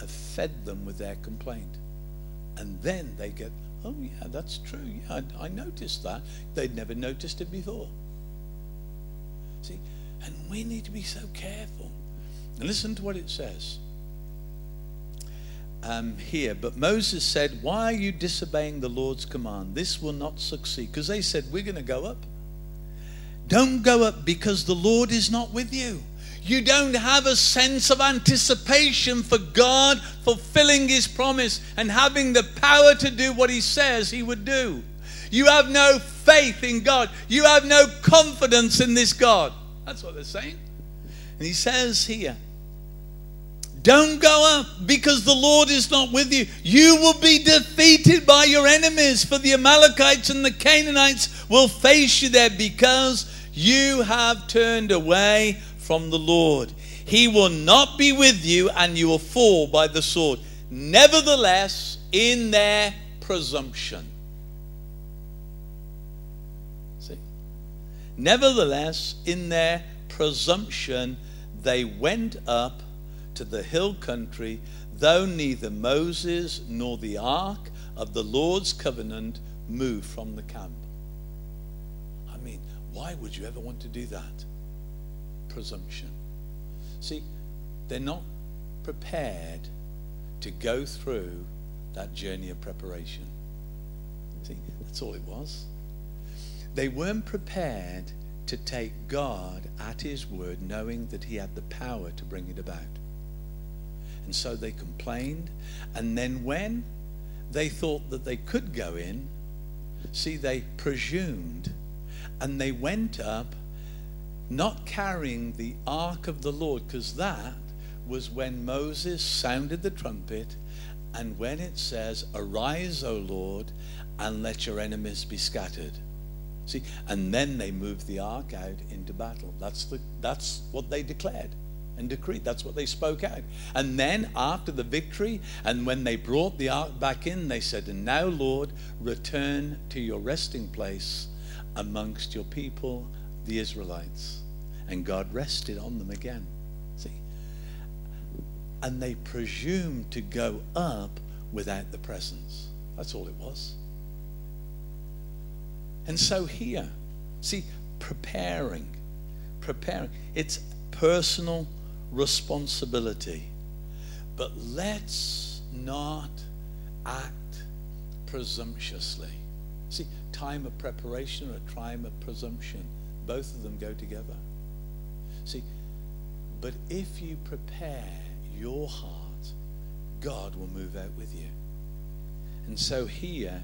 have fed them with their complaint. And then they get, oh, yeah, that's true. Yeah, I, I noticed that. They'd never noticed it before. See, and we need to be so careful. And listen to what it says um, here. But Moses said, Why are you disobeying the Lord's command? This will not succeed. Because they said, We're going to go up. Don't go up because the Lord is not with you you don't have a sense of anticipation for God fulfilling His promise and having the power to do what He says He would do. You have no faith in God. You have no confidence in this God. That's what they're saying. And He says here, don't go up because the Lord is not with you. You will be defeated by your enemies, for the Amalekites and the Canaanites will face you there because you have turned away from the Lord. He will not be with you, and you will fall by the sword. Nevertheless, in their presumption. See? Nevertheless, in their presumption, they went up to the hill country, though neither Moses nor the ark of the Lord's covenant moved from the camp. I mean, why would you ever want to do that? Presumption. See, they're not prepared to go through that journey of preparation. See, that's all it was. They weren't prepared to take God at His word, knowing that He had the power to bring it about. And so they complained. And then when they thought that they could go in, see, they presumed and they went up not carrying the ark of the Lord, because that was when Moses sounded the trumpet, and when it says, Arise, O Lord, and let your enemies be scattered. See, and then they moved the ark out into battle. That's the that's what they declared and decreed. That's what they spoke out. And then after the victory, and when they brought the ark back in, they said, And now, Lord, return to your resting place amongst your people, the Israelites. And God rested on them again. See? And they presumed to go up without the presence. That's all it was. And so here, see, preparing, preparing. It's personal responsibility. But let's not act presumptuously. See, time of preparation or time of presumption, both of them go together. See, but if you prepare your heart, God will move out with you. And so here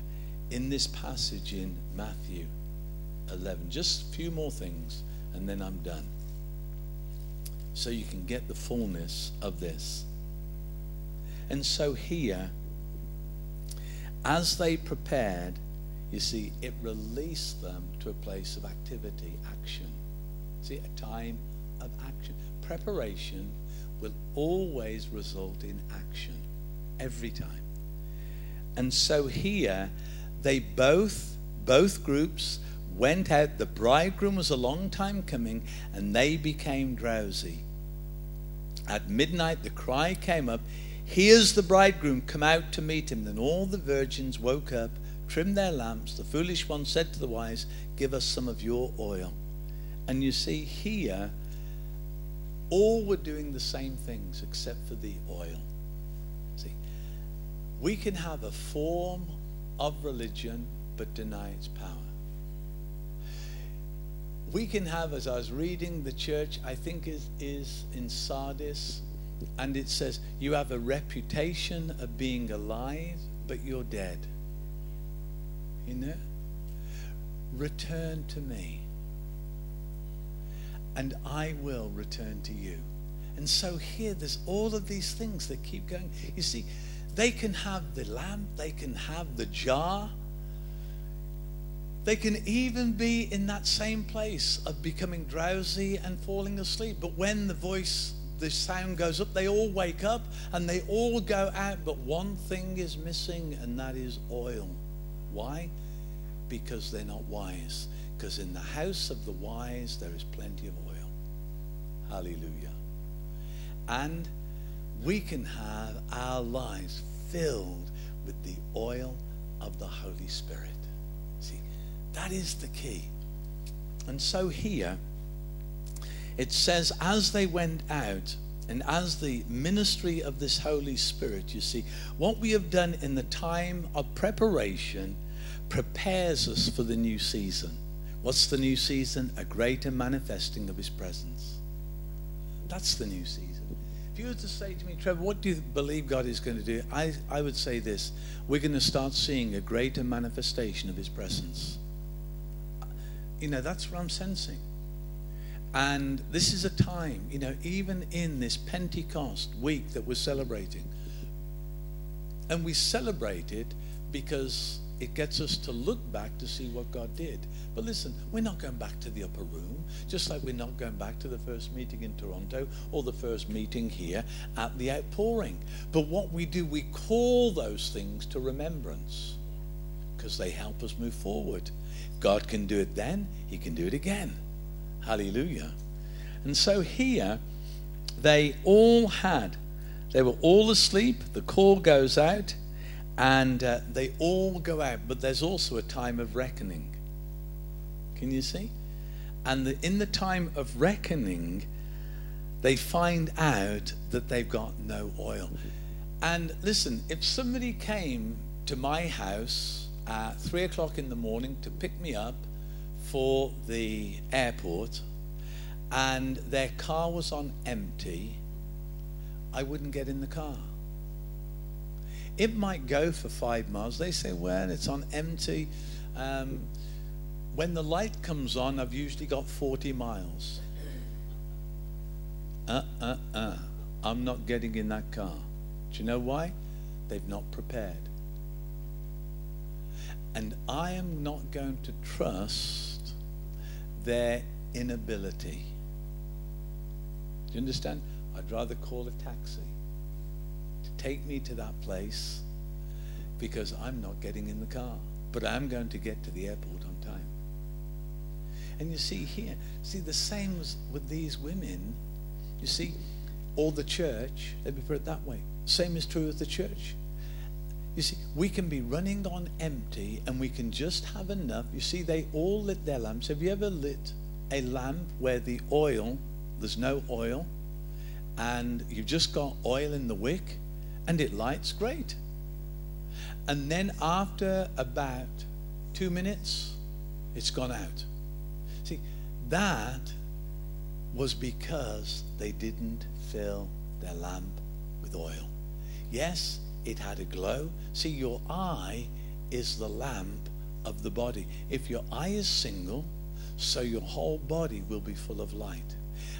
in this passage in Matthew 11, just a few more things and then I'm done so you can get the fullness of this. And so here, as they prepared, you see, it released them to a place of activity, action. See, a time of action. Preparation will always result in action, every time. And so here, they both, both groups, went out. The bridegroom was a long time coming, and they became drowsy. At midnight, the cry came up, Here's the bridegroom, come out to meet him. Then all the virgins woke up, trimmed their lamps. The foolish one said to the wise, Give us some of your oil. And you see, here, all were doing the same things except for the oil. See, we can have a form of religion but deny its power we can have, as I was reading the church, I think is, is in Sardis, and it says, You have a reputation of being alive, but you're dead. You know? Return to me, and I will return to you. And so here, there's all of these things that keep going. You see, they can have the lamp, they can have the jar, they can even be in that same place of becoming drowsy and falling asleep. But when the voice, the sound goes up, they all wake up and they all go out. But one thing is missing, and that is oil. Why? Because they're not wise. Because in the house of the wise, there is plenty of oil. Hallelujah. And we can have our lives filled with the oil of the Holy Spirit. See, that is the key. And so here, it says, as they went out, and as the ministry of this Holy Spirit, you see, what we have done in the time of preparation prepares us for the new season. What's the new season? A greater manifesting of His presence. That's the new season. If you were to say to me, Trevor, what do you believe God is going to do? I, I would say this we're going to start seeing a greater manifestation of His presence you know, that's what I'm sensing. And this is a time, you know, even in this Pentecost week that we're celebrating, and we celebrate it because it gets us to look back to see what God did. But listen, we're not going back to the upper room, just like we're not going back to the first meeting in Toronto or the first meeting here at the outpouring. But what we do, we call those things to remembrance because they help us move forward. God can do it then, He can do it again. Hallelujah. And so here, they all had, they were all asleep, the call goes out, and uh, they all go out, but there's also a time of reckoning. Can you see? And the, in the time of reckoning, they find out that they've got no oil. And listen, if somebody came to my house at three o'clock in the morning to pick me up for the airport, and their car was on empty, I wouldn't get in the car. It might go for five miles. They say, well, it's on empty. Um, when the light comes on, I've usually got 40 miles. Uh, uh, uh. I'm not getting in that car. Do you know why? They've not prepared. And I am not going to trust their inability. Do you understand? I'd rather call a taxi take me to that place because I'm not getting in the car, but I'm going to get to the airport on time. And you see here, see the same with these women. You see, or the church, let me put it that way. Same is true with the church. You see, we can be running on empty and we can just have enough. You see, they all lit their lamps. Have you ever lit a lamp where the oil, there's no oil, and you've just got oil in the wick and it lights great? And then after about two minutes, it's gone out. See, that was because they didn't fill their lamp with oil. Yes, it had a glow. See, your eye is the lamp of the body. If your eye is single, so your whole body will be full of light.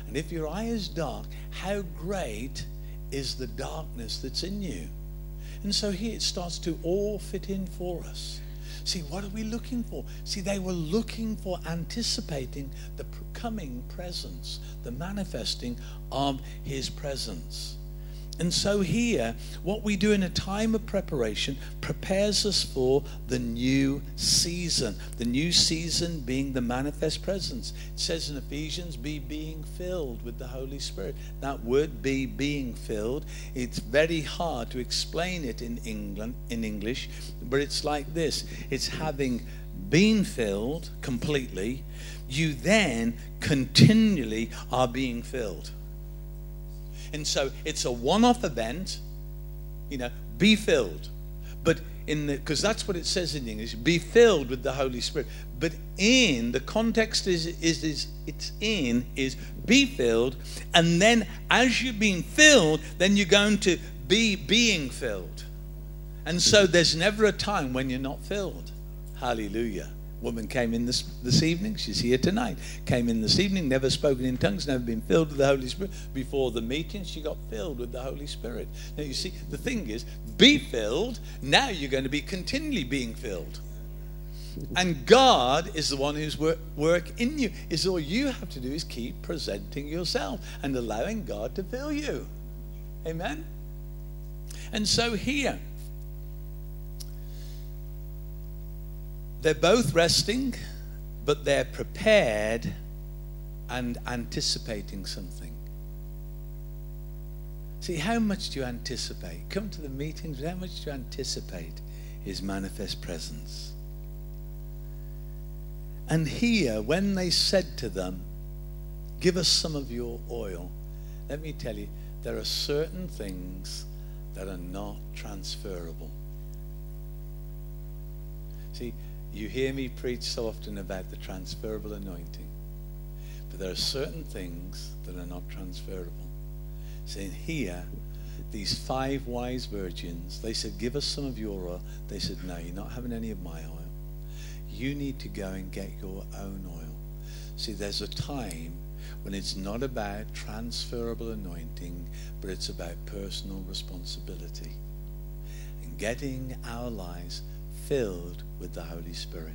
And if your eye is dark, how great is the darkness that's in you? And so here it starts to all fit in for us. See, what are we looking for? See, they were looking for anticipating the coming presence, the manifesting of his presence. And so, here, what we do in a time of preparation prepares us for the new season. The new season being the manifest presence. It says in Ephesians, be being filled with the Holy Spirit. That word, be being filled, it's very hard to explain it in England, in English, but it's like this it's having been filled completely, you then continually are being filled. And so it's a one off event, you know, be filled. But in the, because that's what it says in English, be filled with the Holy Spirit. But in, the context is, is, is it's in, is be filled. And then as you're being filled, then you're going to be being filled. And so there's never a time when you're not filled. Hallelujah woman came in this, this evening. She's here tonight. Came in this evening, never spoken in tongues, never been filled with the Holy Spirit. Before the meeting, she got filled with the Holy Spirit. Now, you see, the thing is, be filled. Now you're going to be continually being filled. And God is the one whose work, work in you. Is all you have to do is keep presenting yourself and allowing God to fill you. Amen? And so here, They're both resting, but they're prepared and anticipating something. See, how much do you anticipate? Come to the meetings, how much do you anticipate his manifest presence? And here, when they said to them, Give us some of your oil, let me tell you, there are certain things that are not transferable. See, you hear me preach so often about the transferable anointing, but there are certain things that are not transferable. Saying here, these five wise virgins, they said, Give us some of your oil. They said, No, you're not having any of my oil. You need to go and get your own oil. See, there's a time when it's not about transferable anointing, but it's about personal responsibility and getting our lives filled with the Holy Spirit.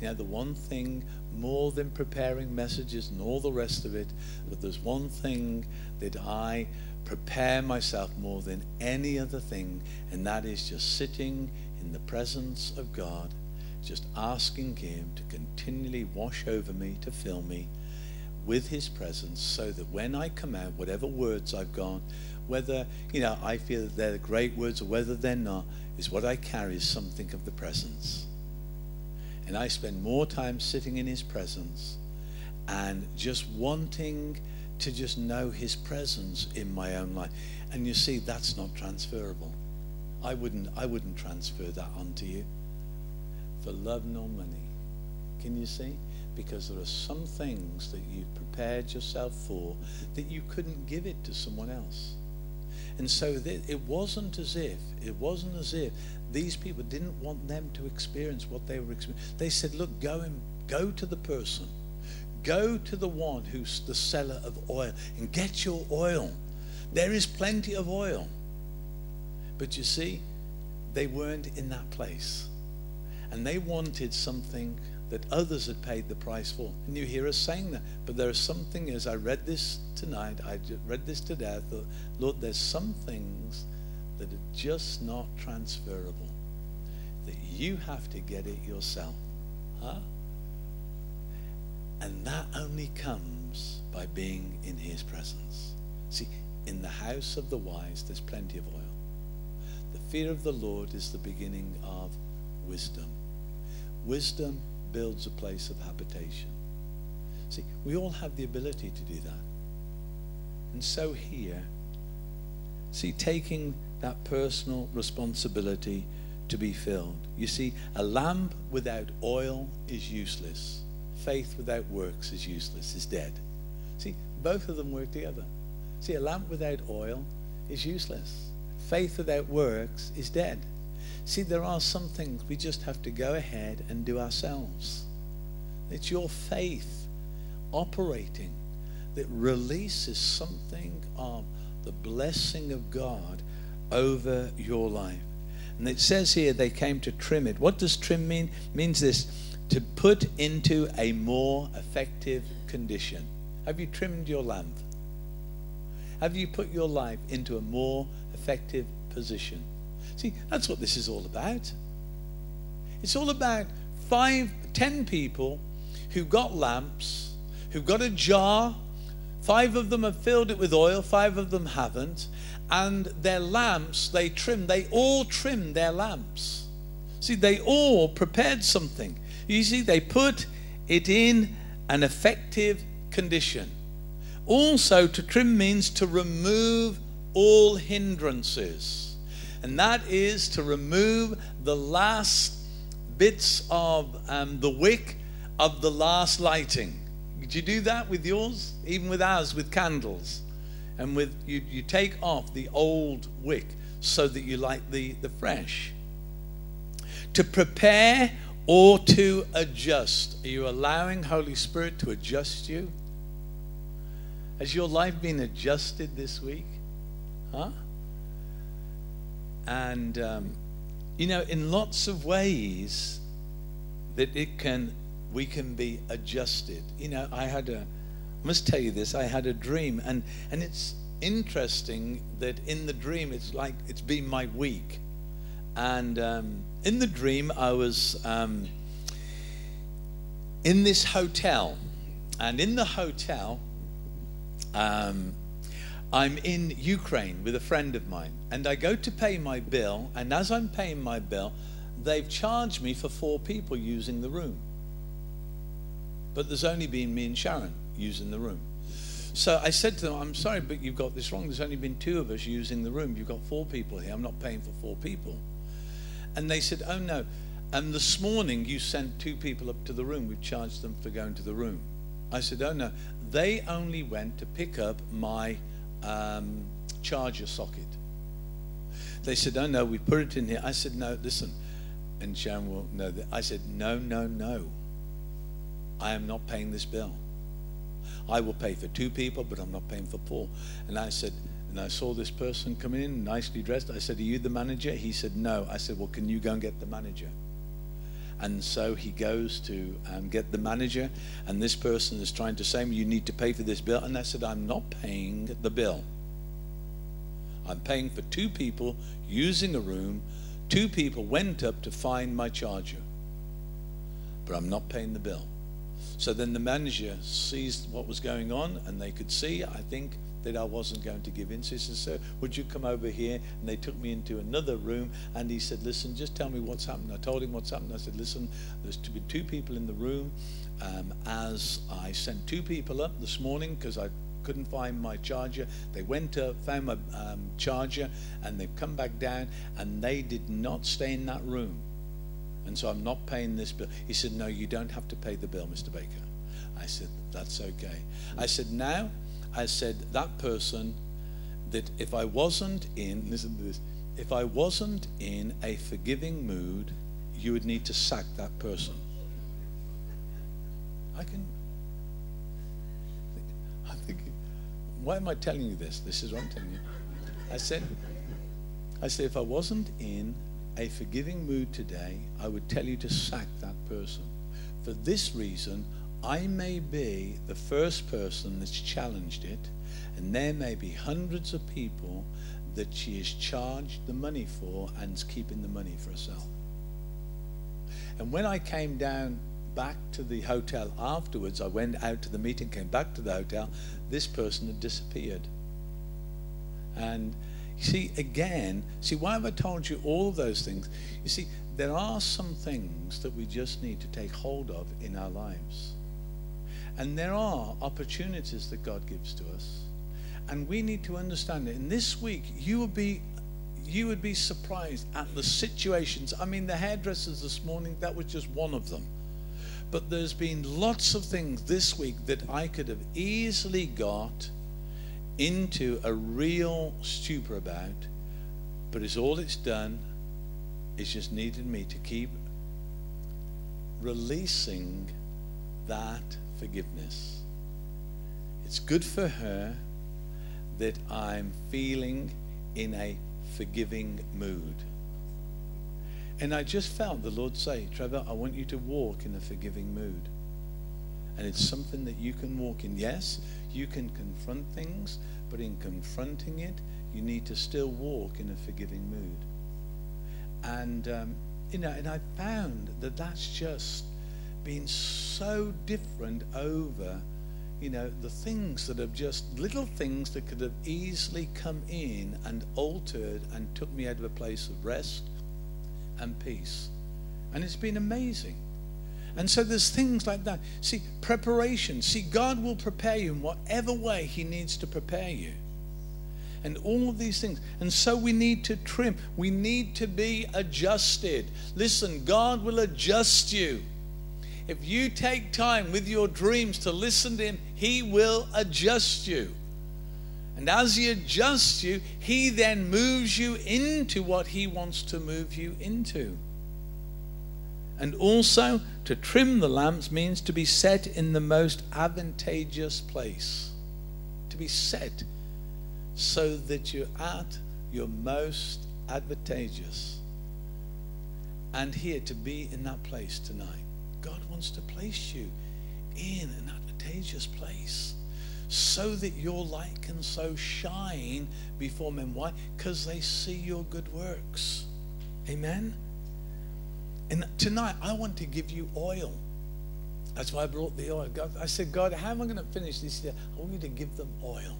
You know, the one thing more than preparing messages and all the rest of it, but there's one thing that I prepare myself more than any other thing, and that is just sitting in the presence of God, just asking Him to continually wash over me, to fill me with His presence, so that when I come out, whatever words I've got, whether you know I feel that they're great words or whether they're not, is what I carry is something of the presence. And I spend more time sitting in his presence and just wanting to just know his presence in my own life. And you see, that's not transferable. I wouldn't I wouldn't transfer that onto you for love nor money. Can you see? Because there are some things that you've prepared yourself for that you couldn't give it to someone else. And so it wasn't as if, it wasn't as if these people didn't want them to experience what they were experiencing. They said, look, go and go to the person. Go to the one who's the seller of oil and get your oil. There is plenty of oil. But you see, they weren't in that place. And they wanted something that others had paid the price for. And you hear us saying that. But there is something, as I read this tonight, I read this today, I thought, Lord, there's some things that are just not transferable. That you have to get it yourself. Huh? And that only comes by being in his presence. See, in the house of the wise, there's plenty of oil. The fear of the Lord is the beginning of wisdom. Wisdom builds a place of habitation. See, we all have the ability to do that. And so here, see, taking that personal responsibility to be filled. You see, a lamp without oil is useless. Faith without works is useless, is dead. See, both of them work together. See, a lamp without oil is useless. Faith without works is dead. See, there are some things we just have to go ahead and do ourselves. It's your faith operating that releases something of the blessing of God over your life. And it says here they came to trim it. What does trim mean? It means this to put into a more effective condition. Have you trimmed your lamp? Have you put your life into a more effective position? See, that's what this is all about. It's all about five, ten people who got lamps, who got a jar. Five of them have filled it with oil, five of them haven't. And their lamps, they trimmed, they all trimmed their lamps. See, they all prepared something. You see, they put it in an effective condition. Also, to trim means to remove all hindrances and that is to remove the last bits of um, the wick of the last lighting. Did you do that with yours? Even with ours, with candles. And with you, you take off the old wick so that you light the, the fresh. To prepare or to adjust. Are you allowing Holy Spirit to adjust you? Has your life been adjusted this week? Huh? And, um, you know, in lots of ways that it can, we can be adjusted. You know, I had a, I must tell you this, I had a dream, and, and it's interesting that in the dream, it's like it's been my week. And um, in the dream, I was um, in this hotel. And in the hotel, um, I'm in Ukraine with a friend of mine, and I go to pay my bill, and as I'm paying my bill, they've charged me for four people using the room. But there's only been me and Sharon using the room. So I said to them, I'm sorry, but you've got this wrong. There's only been two of us using the room. You've got four people here. I'm not paying for four people. And they said, Oh, no. And this morning you sent two people up to the room. We've charged them for going to the room. I said, Oh, no. They only went to pick up my um, charger socket. They said, "Oh no, we put it in here." I said, "No, listen." And Sharon will know that. I said, "No, no, no. I am not paying this bill. I will pay for two people, but I'm not paying for four." And I said, and I saw this person come in, nicely dressed. I said, "Are you the manager?" He said, "No." I said, "Well, can you go and get the manager?" And so he goes to um, get the manager, and this person is trying to say, You need to pay for this bill. And I said, I'm not paying the bill. I'm paying for two people using a room. Two people went up to find my charger, but I'm not paying the bill. So then the manager sees what was going on, and they could see, I think, that I wasn't going to give in. So he said, Sir, would you come over here? And they took me into another room and he said, Listen, just tell me what's happened. I told him what's happened. I said, Listen, there's to be two people in the room. Um, as I sent two people up this morning because I couldn't find my charger. They went up, found my um, charger, and they've come back down, and they did not stay in that room. And so I'm not paying this bill. He said, No, you don't have to pay the bill, Mr. Baker. I said, That's okay. I said, Now I said that person that if I wasn't in, listen to this, if I wasn't in a forgiving mood, you would need to sack that person. I can. I'm thinking, why am I telling you this? This is what I'm telling you. I said, I said, if I wasn't in a forgiving mood today, I would tell you to sack that person. For this reason, I may be the first person that's challenged it, and there may be hundreds of people that she has charged the money for and is keeping the money for herself. And when I came down back to the hotel afterwards, I went out to the meeting, came back to the hotel, this person had disappeared. And see, again, see, why have I told you all those things? You see, there are some things that we just need to take hold of in our lives. And there are opportunities that God gives to us. And we need to understand it. And this week, you will be you would be surprised at the situations. I mean, the hairdressers this morning, that was just one of them. But there's been lots of things this week that I could have easily got into a real stupor about, but it's all it's done is just needed me to keep releasing that forgiveness. It's good for her that I'm feeling in a forgiving mood. And I just felt the Lord say, Trevor, I want you to walk in a forgiving mood. And it's something that you can walk in. Yes, you can confront things, but in confronting it, you need to still walk in a forgiving mood. And, um, you know, and I found that that's just been so different over you know, the things that have just little things that could have easily come in and altered and took me out of a place of rest and peace. And it's been amazing. And so there's things like that. See, preparation. See, God will prepare you in whatever way He needs to prepare you. And all of these things. And so we need to trim. We need to be adjusted. Listen, God will adjust you. If you take time with your dreams to listen to Him, He will adjust you. And as He adjusts you, He then moves you into what He wants to move you into. And also, to trim the lamps means to be set in the most advantageous place. To be set so that you're at your most advantageous. And here to be in that place tonight. God wants to place you in an advantageous place so that your light can so shine before men. Why? Because they see your good works. Amen? And tonight, I want to give you oil. That's why I brought the oil. God, I said, God, how am I going to finish this year? I want you to give them oil.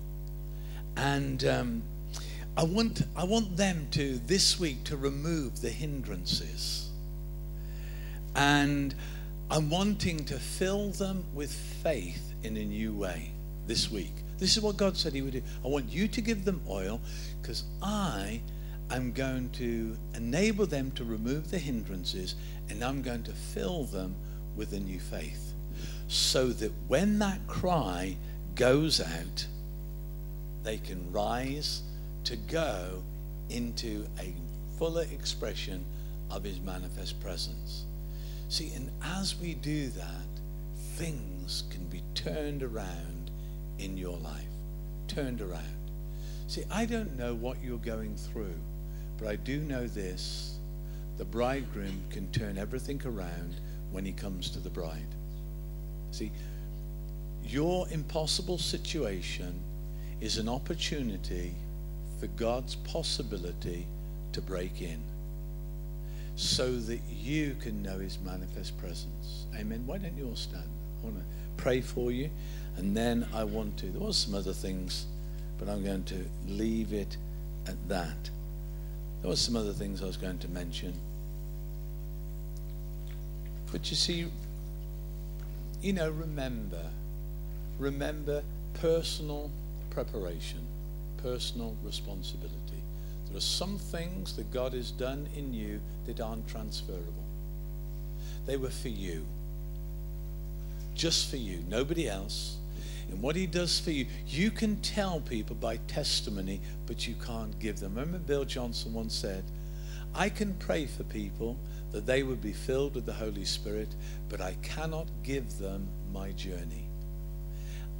And um, I, want, I want them to, this week, to remove the hindrances. And I'm wanting to fill them with faith in a new way this week. This is what God said He would do. I want you to give them oil because I am going to enable them to remove the hindrances and I'm going to fill them with a new faith. So that when that cry goes out, they can rise to go into a fuller expression of His manifest presence. See, and as we do that, things can be turned around in your life. Turned around. See, I don't know what you're going through, but I do know this the bridegroom can turn everything around when he comes to the bride. See, your impossible situation is an opportunity for God's possibility to break in so that you can know his manifest presence. Amen. Why don't you all stand? I want to pray for you. And then I want to. There was some other things, but I'm going to leave it at that. There was some other things I was going to mention. But you see, you know, remember, remember personal preparation, personal responsibility. There are some things that God has done in you that aren't transferable. They were for you. Just for you, nobody else. And what he does for you, you can tell people by testimony, but you can't give them. Remember, Bill Johnson once said, I can pray for people that they would be filled with the Holy Spirit, but I cannot give them my journey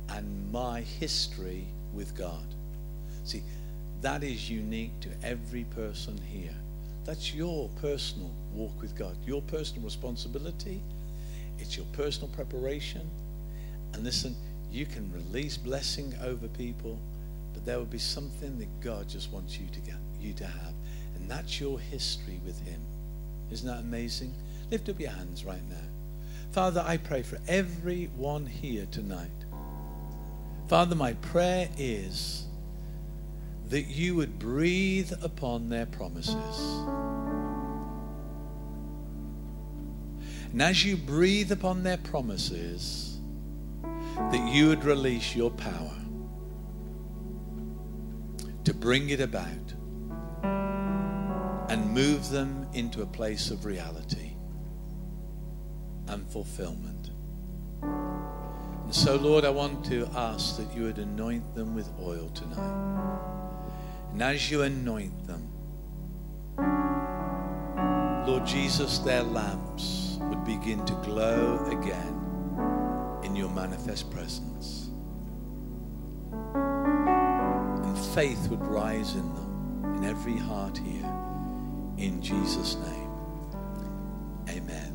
and my history with God. See, that is unique to every person here. That's your personal walk with God, your personal responsibility. It's your personal preparation. And listen, you can release blessing over people, but there will be something that God just wants you to get, you to have, and that's your history with Him. Isn't that amazing? Lift up your hands right now. Father, I pray for everyone here tonight. Father, my prayer is that you would breathe upon their promises. And as you breathe upon their promises, that you would release your power to bring it about and move them into a place of reality and fulfillment. And so, Lord, I want to ask that you would anoint them with oil tonight. And as you anoint them, Lord Jesus, their lamps would begin to glow again in your manifest presence. And faith would rise in them, in every heart here. In Jesus' name, amen.